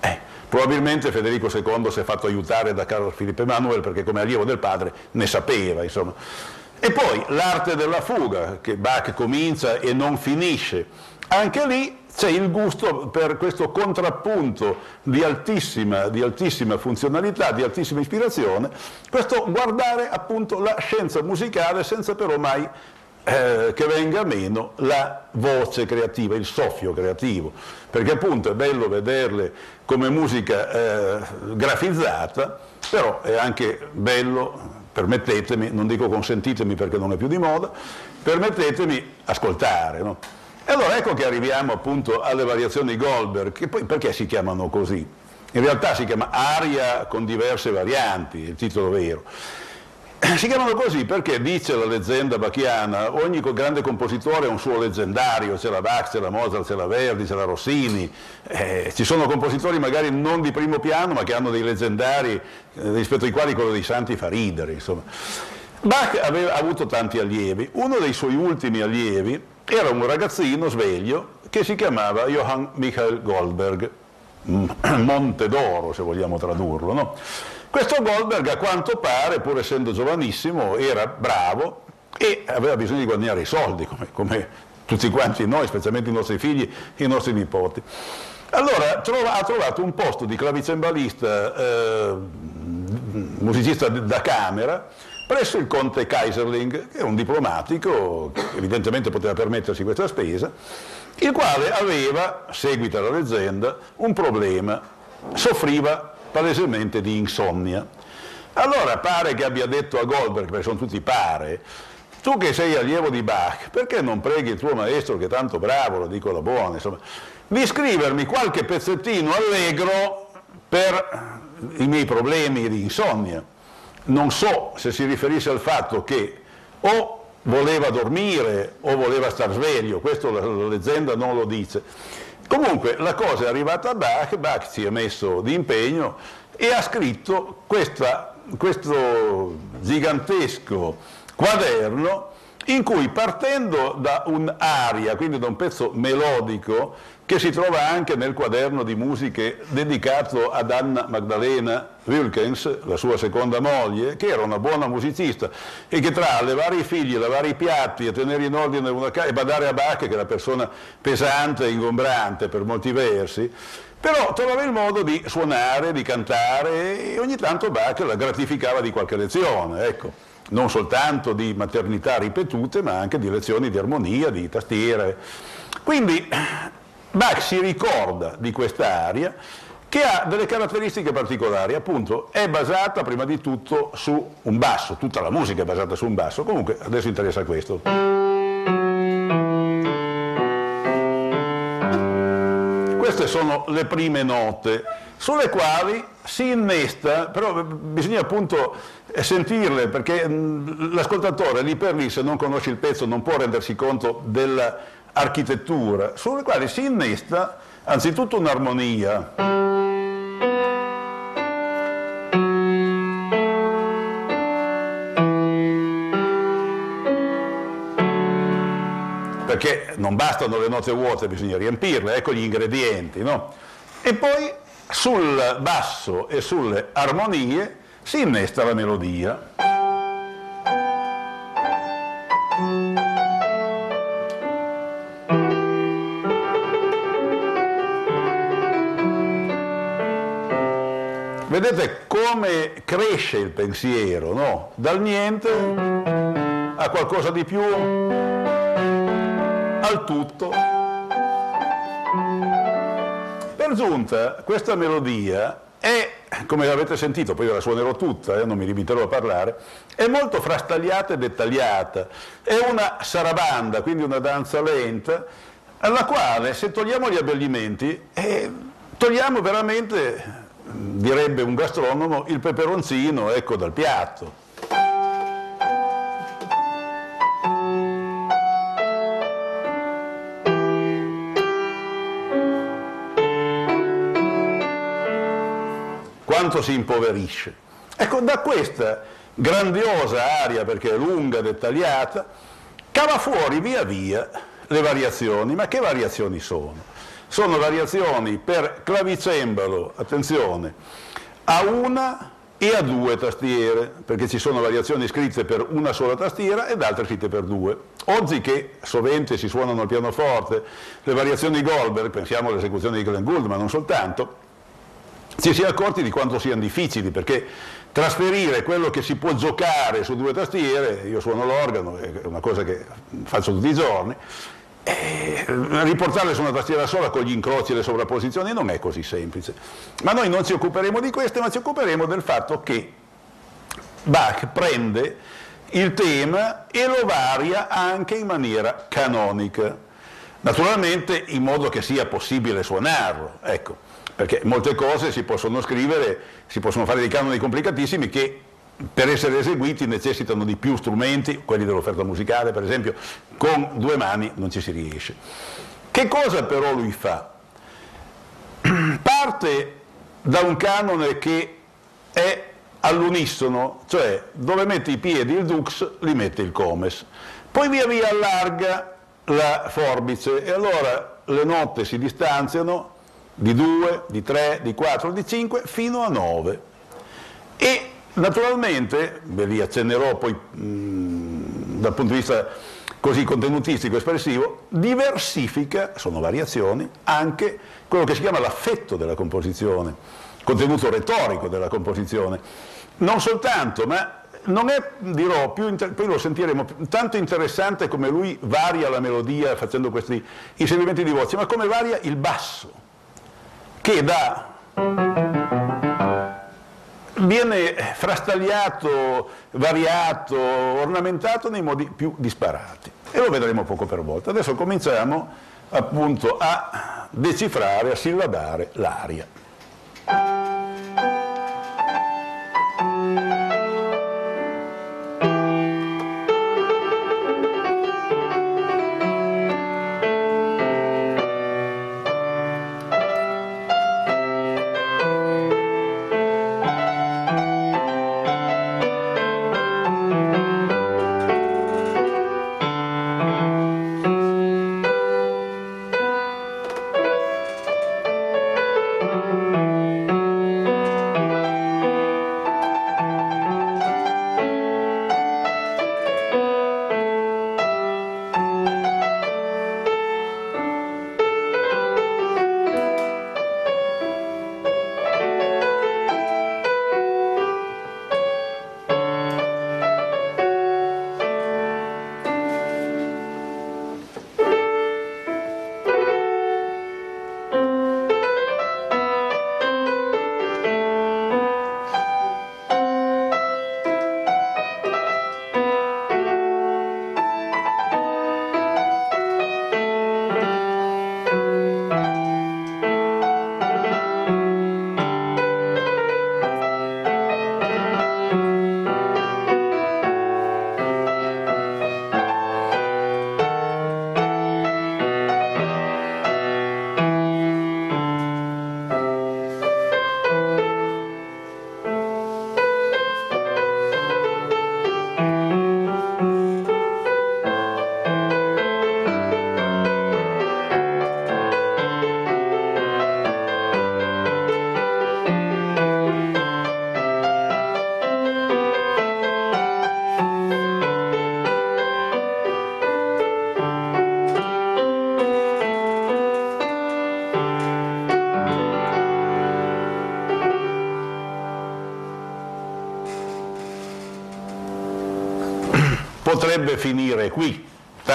B: Eh, probabilmente Federico II si è fatto aiutare da Carlo Filippo Emanuele perché come allievo del padre ne sapeva, insomma. E poi l'arte della fuga, che Bach comincia e non finisce. Anche lì c'è il gusto per questo contrappunto di altissima, di altissima, funzionalità, di altissima ispirazione, questo guardare appunto la scienza musicale senza però mai eh, che venga meno la voce creativa, il soffio creativo, perché appunto è bello vederle come musica eh, grafizzata, però è anche bello, permettetemi, non dico consentitemi perché non è più di moda, permettetemi ascoltare. No? E allora ecco che arriviamo appunto alle variazioni Goldberg, che poi perché si chiamano così? In realtà si chiama aria con diverse varianti, il titolo vero. Si chiamano così perché, dice la leggenda bachiana, ogni grande compositore ha un suo leggendario, c'è la Bach, c'è la Mozart, c'è la Verdi, c'è la Rossini, eh, ci sono compositori magari non di primo piano ma che hanno dei leggendari eh, rispetto ai quali quello dei santi fa ridere. Insomma. Bach aveva avuto tanti allievi, uno dei suoi ultimi allievi era un ragazzino sveglio che si chiamava Johann Michael Goldberg, Monte d'Oro se vogliamo tradurlo. No? Questo Goldberg a quanto pare, pur essendo giovanissimo, era bravo e aveva bisogno di guadagnare i soldi, come, come tutti quanti noi, specialmente i nostri figli e i nostri nipoti. Allora trova, ha trovato un posto di clavicembalista, eh, musicista da camera, presso il conte Kaiserling, che è un diplomatico che evidentemente poteva permettersi questa spesa, il quale aveva, seguita la leggenda, un problema, soffriva palesemente di insonnia. Allora pare che abbia detto a Goldberg, perché sono tutti pare, tu che sei allievo di Bach, perché non preghi il tuo maestro che è tanto bravo, lo dico la buona, insomma, di scrivermi qualche pezzettino allegro per i miei problemi di insonnia. Non so se si riferisse al fatto che o voleva dormire o voleva star sveglio, questo la, la leggenda non lo dice. Comunque la cosa è arrivata a Bach, Bach si è messo di impegno e ha scritto questa, questo gigantesco quaderno in cui partendo da un'aria, quindi da un pezzo melodico, che si trova anche nel quaderno di musiche dedicato ad Anna Magdalena Wilkens, la sua seconda moglie, che era una buona musicista e che tra levare i figli, lavare i piatti e tenere in ordine una casa e badare a Bach, che è una persona pesante e ingombrante per molti versi, però trovava il modo di suonare, di cantare e ogni tanto Bach la gratificava di qualche lezione, ecco. Non soltanto di maternità ripetute, ma anche di lezioni di armonia, di tastiere. Quindi Bach si ricorda di questa aria che ha delle caratteristiche particolari, appunto è basata prima di tutto su un basso, tutta la musica è basata su un basso, comunque adesso interessa questo. Queste sono le prime note sulle quali si innesta, però bisogna appunto sentirle perché l'ascoltatore lì per lì se non conosce il pezzo non può rendersi conto della architettura sulle quali si innesta anzitutto un'armonia. Perché non bastano le note vuote, bisogna riempirle, ecco gli ingredienti, no? E poi sul basso e sulle armonie si innesta la melodia. vedete come cresce il pensiero, no? Dal niente a qualcosa di più, al tutto. Per giunta questa melodia è come avete sentito, poi io la suonerò tutta, eh, non mi limiterò a parlare, è molto frastagliata e dettagliata. È una sarabanda, quindi una danza lenta, alla quale se togliamo gli abbellimenti, eh, togliamo veramente, direbbe un gastronomo, il peperoncino ecco, dal piatto. Quanto si impoverisce. Ecco, da questa grandiosa aria, perché è lunga, dettagliata, cava fuori via via le variazioni. Ma che variazioni sono? Sono variazioni per clavicembalo, attenzione, a una e a due tastiere, perché ci sono variazioni scritte per una sola tastiera ed altre scritte per due. Oggi che sovente si suonano al pianoforte, le variazioni Goldberg, pensiamo all'esecuzione di Glenn Gould, ma non soltanto, si è accorti di quanto siano difficili, perché trasferire quello che si può giocare su due tastiere, io suono l'organo, è una cosa che faccio tutti i giorni, riportarle su una tastiera sola con gli incroci e le sovrapposizioni non è così semplice. Ma noi non ci occuperemo di questo, ma ci occuperemo del fatto che Bach prende il tema e lo varia anche in maniera canonica, naturalmente in modo che sia possibile suonarlo. Ecco perché molte cose si possono scrivere, si possono fare dei canoni complicatissimi che per essere eseguiti necessitano di più strumenti, quelli dell'offerta musicale per esempio, con due mani non ci si riesce. Che cosa però lui fa? Parte da un canone che è all'unisono, cioè dove mette i piedi il dux, li mette il comes. Poi via via allarga la forbice e allora le note si distanziano di 2, di 3, di 4, di 5 fino a 9. E naturalmente, ve li accennerò poi mh, dal punto di vista così contenutistico, espressivo, diversifica, sono variazioni, anche quello che si chiama l'affetto della composizione, contenuto retorico della composizione. Non soltanto, ma non è, dirò, più poi lo sentiremo, tanto interessante come lui varia la melodia facendo questi inserimenti di voce, ma come varia il basso da viene frastagliato, variato, ornamentato nei modi più disparati e lo vedremo poco per volta. Adesso cominciamo appunto a decifrare, a sillabare l'aria.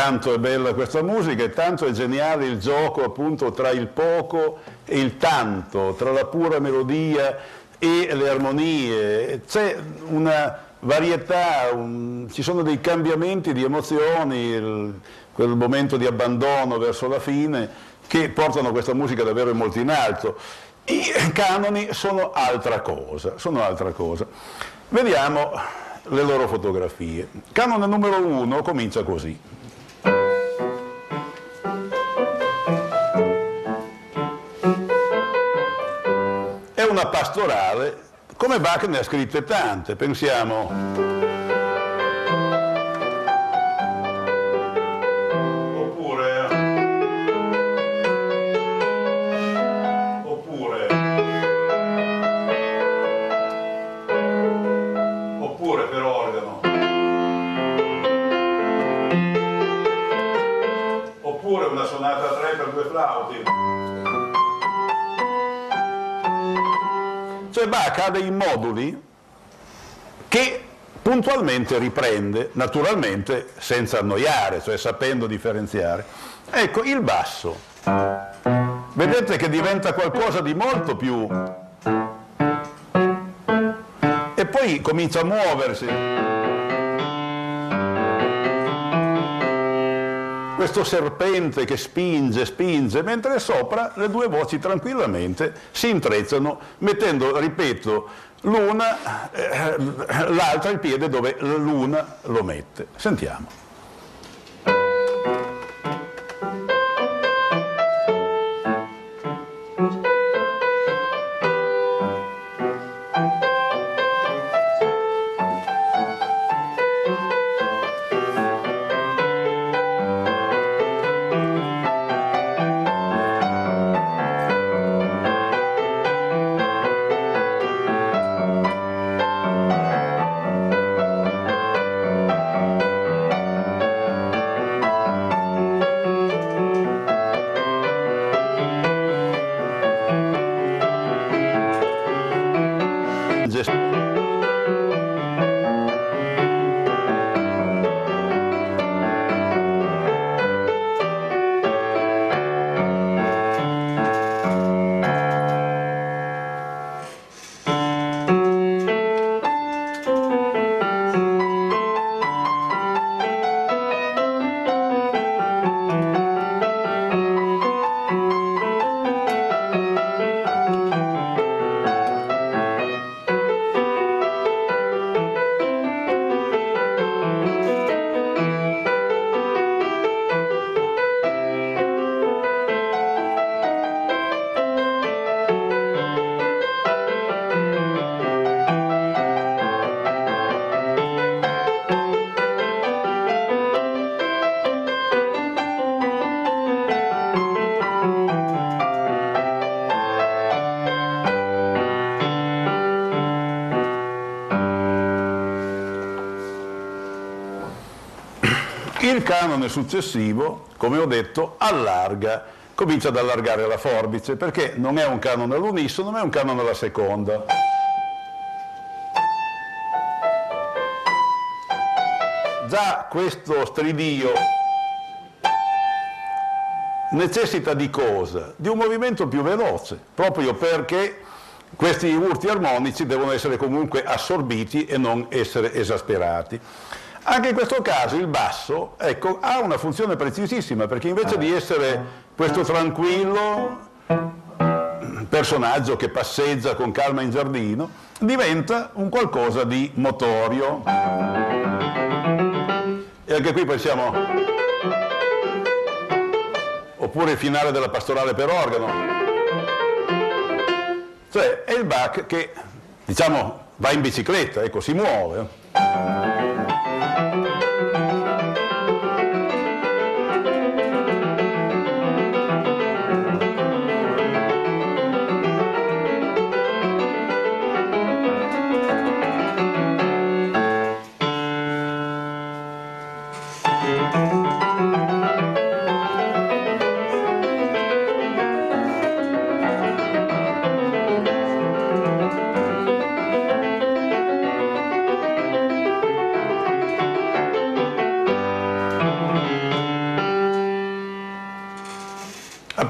B: Tanto è bella questa musica e tanto è geniale il gioco appunto tra il poco e il tanto, tra la pura melodia e le armonie, c'è una varietà, un, ci sono dei cambiamenti di emozioni, il, quel momento di abbandono verso la fine che portano questa musica davvero molto in alto. I canoni sono altra cosa, sono altra cosa. Vediamo le loro fotografie. Canone numero uno comincia così. Pastorale, come Bach ne ha scritte tante, pensiamo Bach ha dei moduli che puntualmente riprende, naturalmente senza annoiare, cioè sapendo differenziare. Ecco, il basso, vedete che diventa qualcosa di molto più... e poi comincia a muoversi. Questo serpente che spinge, spinge, mentre sopra le due voci tranquillamente si intrecciano mettendo, ripeto, l'una, eh, l'altra il piede dove l'una lo mette. Sentiamo. Canone successivo, come ho detto, allarga, comincia ad allargare la forbice, perché non è un canone all'unisono, ma è un canone alla seconda. Già questo stridio necessita di cosa? Di un movimento più veloce, proprio perché questi urti armonici devono essere comunque assorbiti e non essere esasperati. Anche in questo caso il basso ecco, ha una funzione precisissima perché invece di essere questo tranquillo personaggio che passeggia con calma in giardino, diventa un qualcosa di motorio. E anche qui pensiamo, oppure il finale della pastorale per organo, cioè è il Bach che, diciamo, va in bicicletta, ecco, si muove.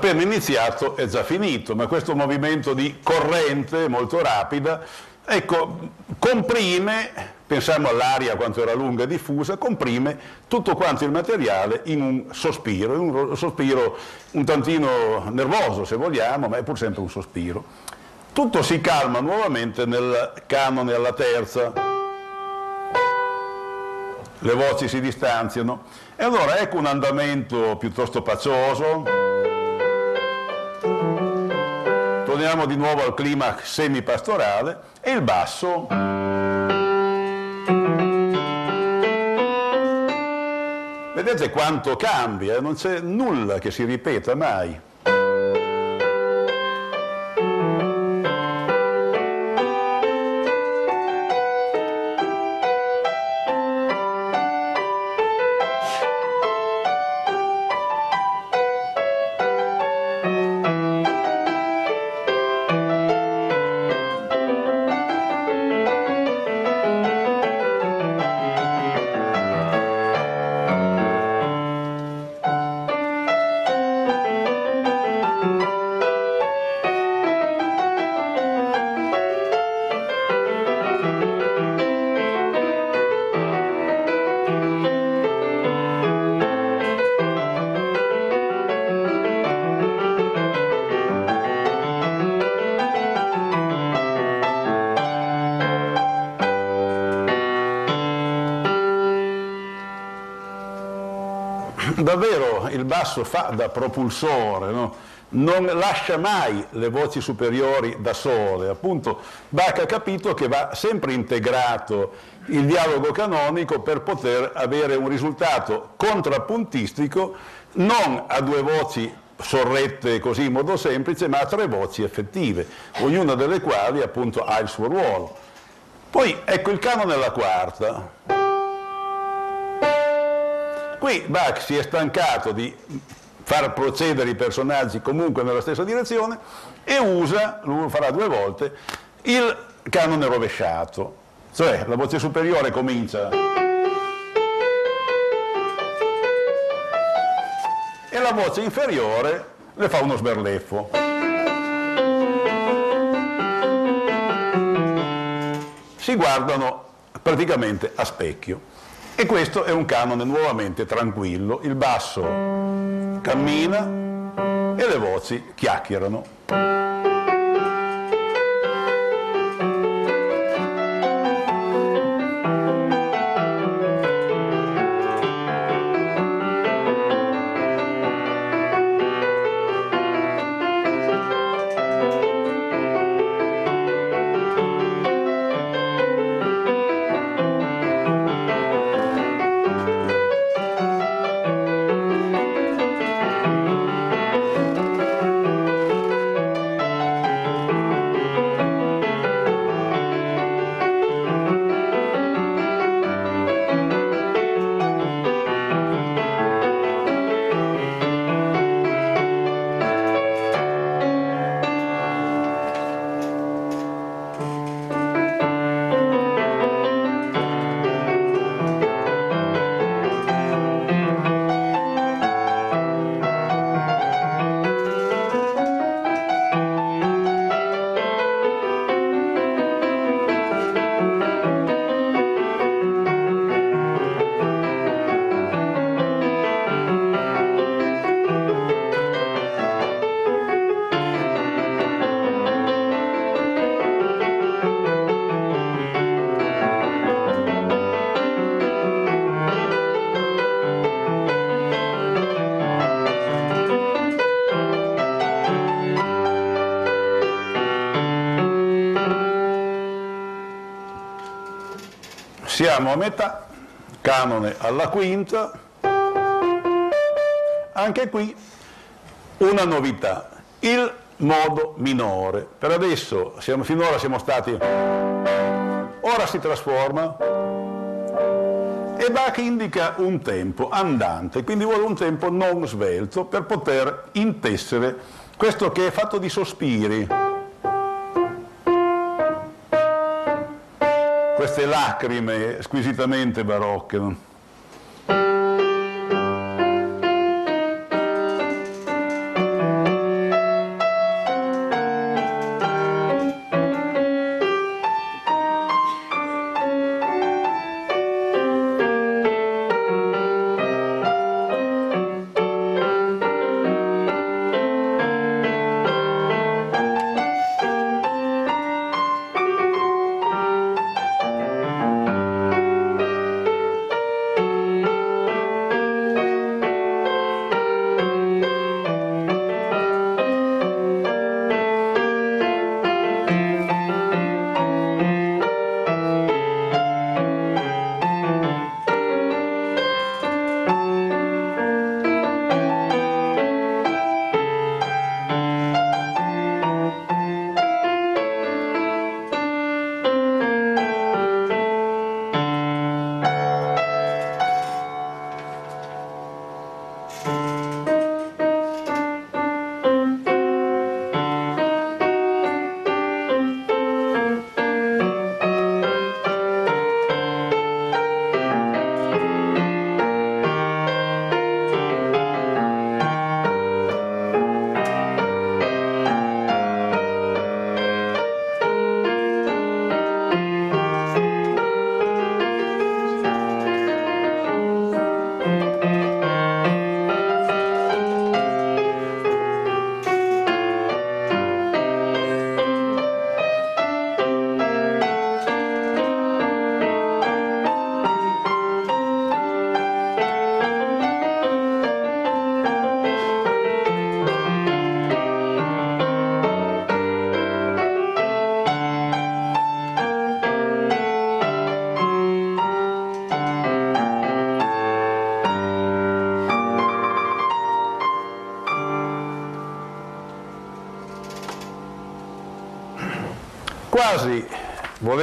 B: Appena iniziato è già finito, ma questo movimento di corrente molto rapida, ecco, comprime, pensiamo all'aria quanto era lunga e diffusa, comprime tutto quanto il materiale in un sospiro, un sospiro un tantino nervoso se vogliamo, ma è pur sempre un sospiro. Tutto si calma nuovamente nel canone alla terza, le voci si distanziano. E allora ecco un andamento piuttosto pacioso, torniamo di nuovo al clima semipastorale e il basso vedete quanto cambia, non c'è nulla che si ripeta mai. Basso fa da propulsore, no? non lascia mai le voci superiori da sole, appunto Bach ha capito che va sempre integrato il dialogo canonico per poter avere un risultato contrappuntistico non a due voci sorrette così in modo semplice, ma a tre voci effettive, ognuna delle quali appunto ha il suo ruolo. Poi ecco il canone alla quarta. Qui Bach si è stancato di far procedere i personaggi comunque nella stessa direzione e usa, lo farà due volte, il canone rovesciato, cioè la voce superiore comincia e la voce inferiore le fa uno sberleffo. Si guardano praticamente a specchio. E questo è un canone nuovamente tranquillo, il basso cammina e le voci chiacchierano. Siamo a metà, canone alla quinta, anche qui una novità, il modo minore. Per adesso, siamo, finora siamo stati, ora si trasforma e Bach indica un tempo andante, quindi vuole un tempo non svelto per poter intessere questo che è fatto di sospiri. Queste lacrime squisitamente barocche.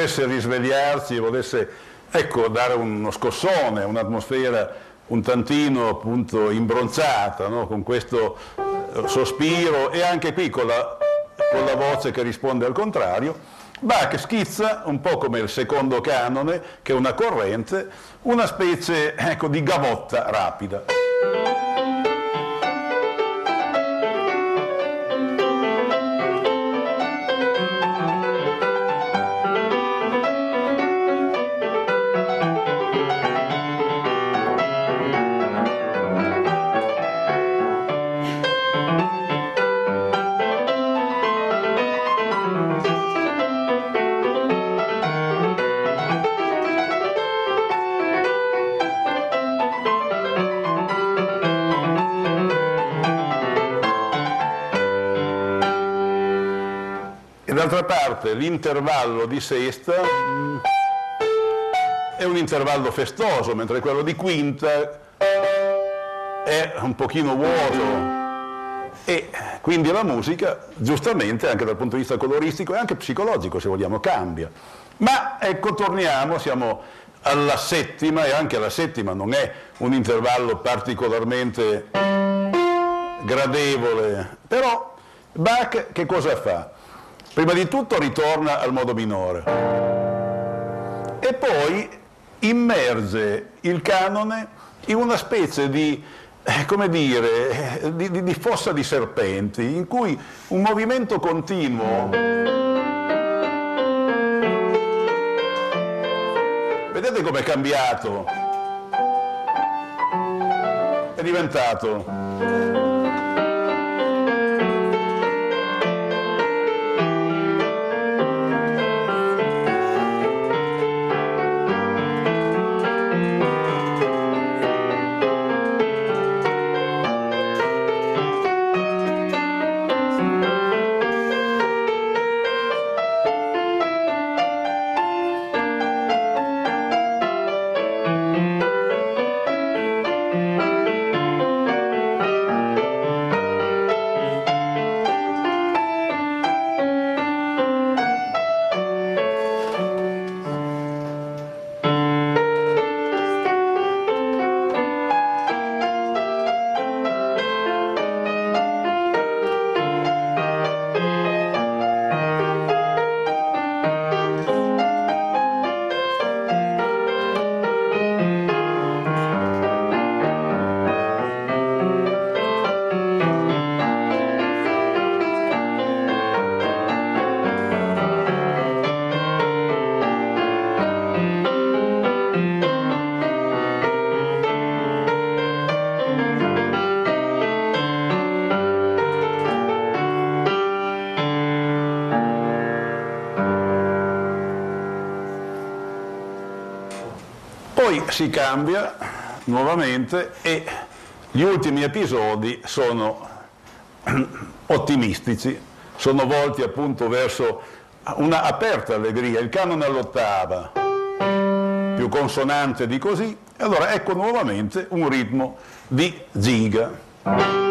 B: Volesse risvegliarci, volesse ecco, dare uno scossone, un'atmosfera un tantino appunto imbronzata, no? con questo eh, sospiro e anche qui con la, con la voce che risponde al contrario, Bach schizza, un po' come il secondo canone, che è una corrente, una specie ecco, di gavotta rapida. L'intervallo di sesta è un intervallo festoso, mentre quello di quinta è un pochino vuoto e quindi la musica, giustamente anche dal punto di vista coloristico e anche psicologico se vogliamo, cambia. Ma ecco, torniamo, siamo alla settima e anche la settima non è un intervallo particolarmente gradevole, però Bach che cosa fa? Prima di tutto ritorna al modo minore e poi immerge il canone in una specie di, eh, come dire, di, di, di fossa di serpenti, in cui un movimento continuo Vedete com'è cambiato? È diventato si cambia nuovamente e gli ultimi episodi sono ottimistici, sono volti appunto verso una aperta allegria, il canone all'ottava, più consonante di così, allora ecco nuovamente un ritmo di giga.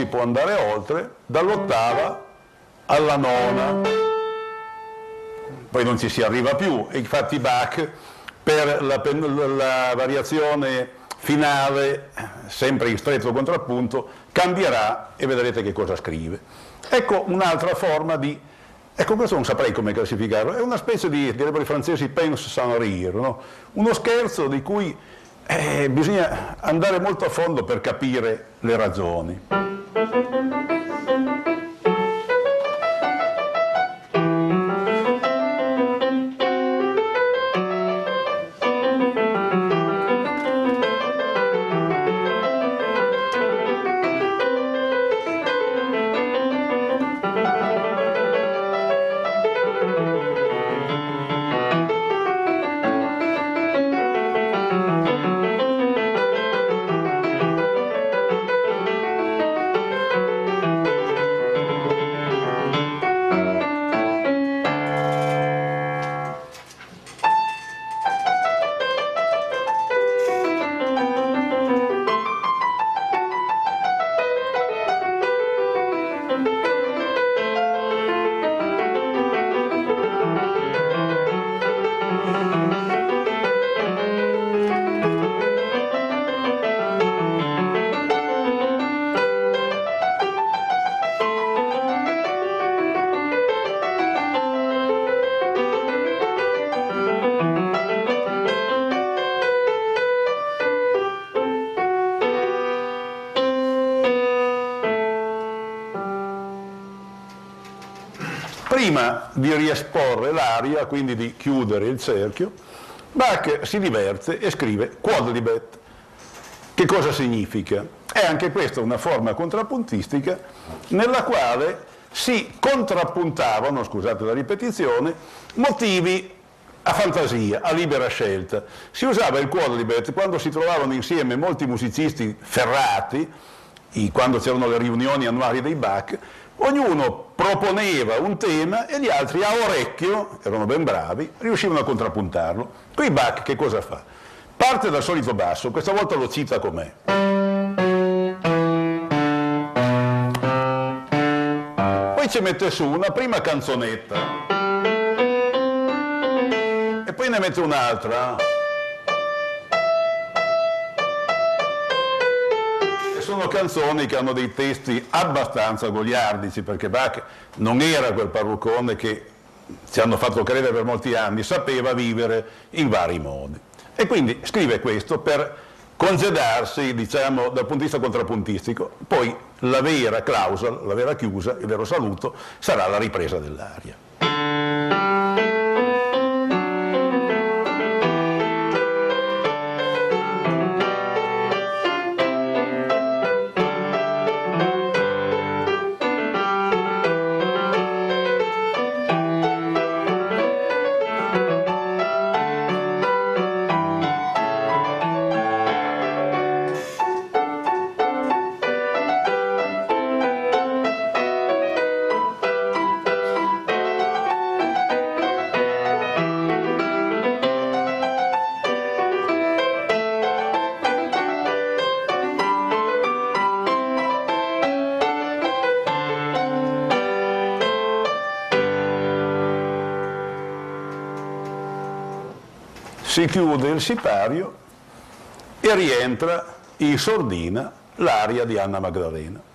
B: Si può andare oltre, dall'ottava alla nona, poi non ci si arriva più, infatti Bach per la, la variazione finale, sempre in stretto contrappunto, cambierà e vedrete che cosa scrive. Ecco un'altra forma di... Ecco, questo non saprei come classificarlo, è una specie di, direbbero i francesi, pince sans rire, no? uno scherzo di cui eh, bisogna andare molto a fondo per capire le ragioni. Riesporre l'aria, quindi di chiudere il cerchio, Bach si diverte e scrive quodlibet. Che cosa significa? È anche questa una forma contrappuntistica nella quale si contrappuntavano, scusate la ripetizione, motivi a fantasia, a libera scelta. Si usava il quodlibet quando si trovavano insieme molti musicisti ferrati, quando c'erano le riunioni annuali dei Bach, ognuno proponeva un tema e gli altri a orecchio, erano ben bravi, riuscivano a contrappuntarlo. Qui Bach che cosa fa? Parte dal solito basso, questa volta lo cita com'è. Poi ci mette su una prima canzonetta e poi ne mette un'altra. Sono canzoni che hanno dei testi abbastanza goliardici, perché Bach non era quel parruccone che ci hanno fatto credere per molti anni, sapeva vivere in vari modi. E quindi scrive questo per congedarsi, diciamo, dal punto di vista contrappuntistico. Poi la vera clausola, la vera chiusa, il vero saluto, sarà la ripresa dell'aria. Si chiude il sipario e rientra in sordina l'aria di Anna Magdalena.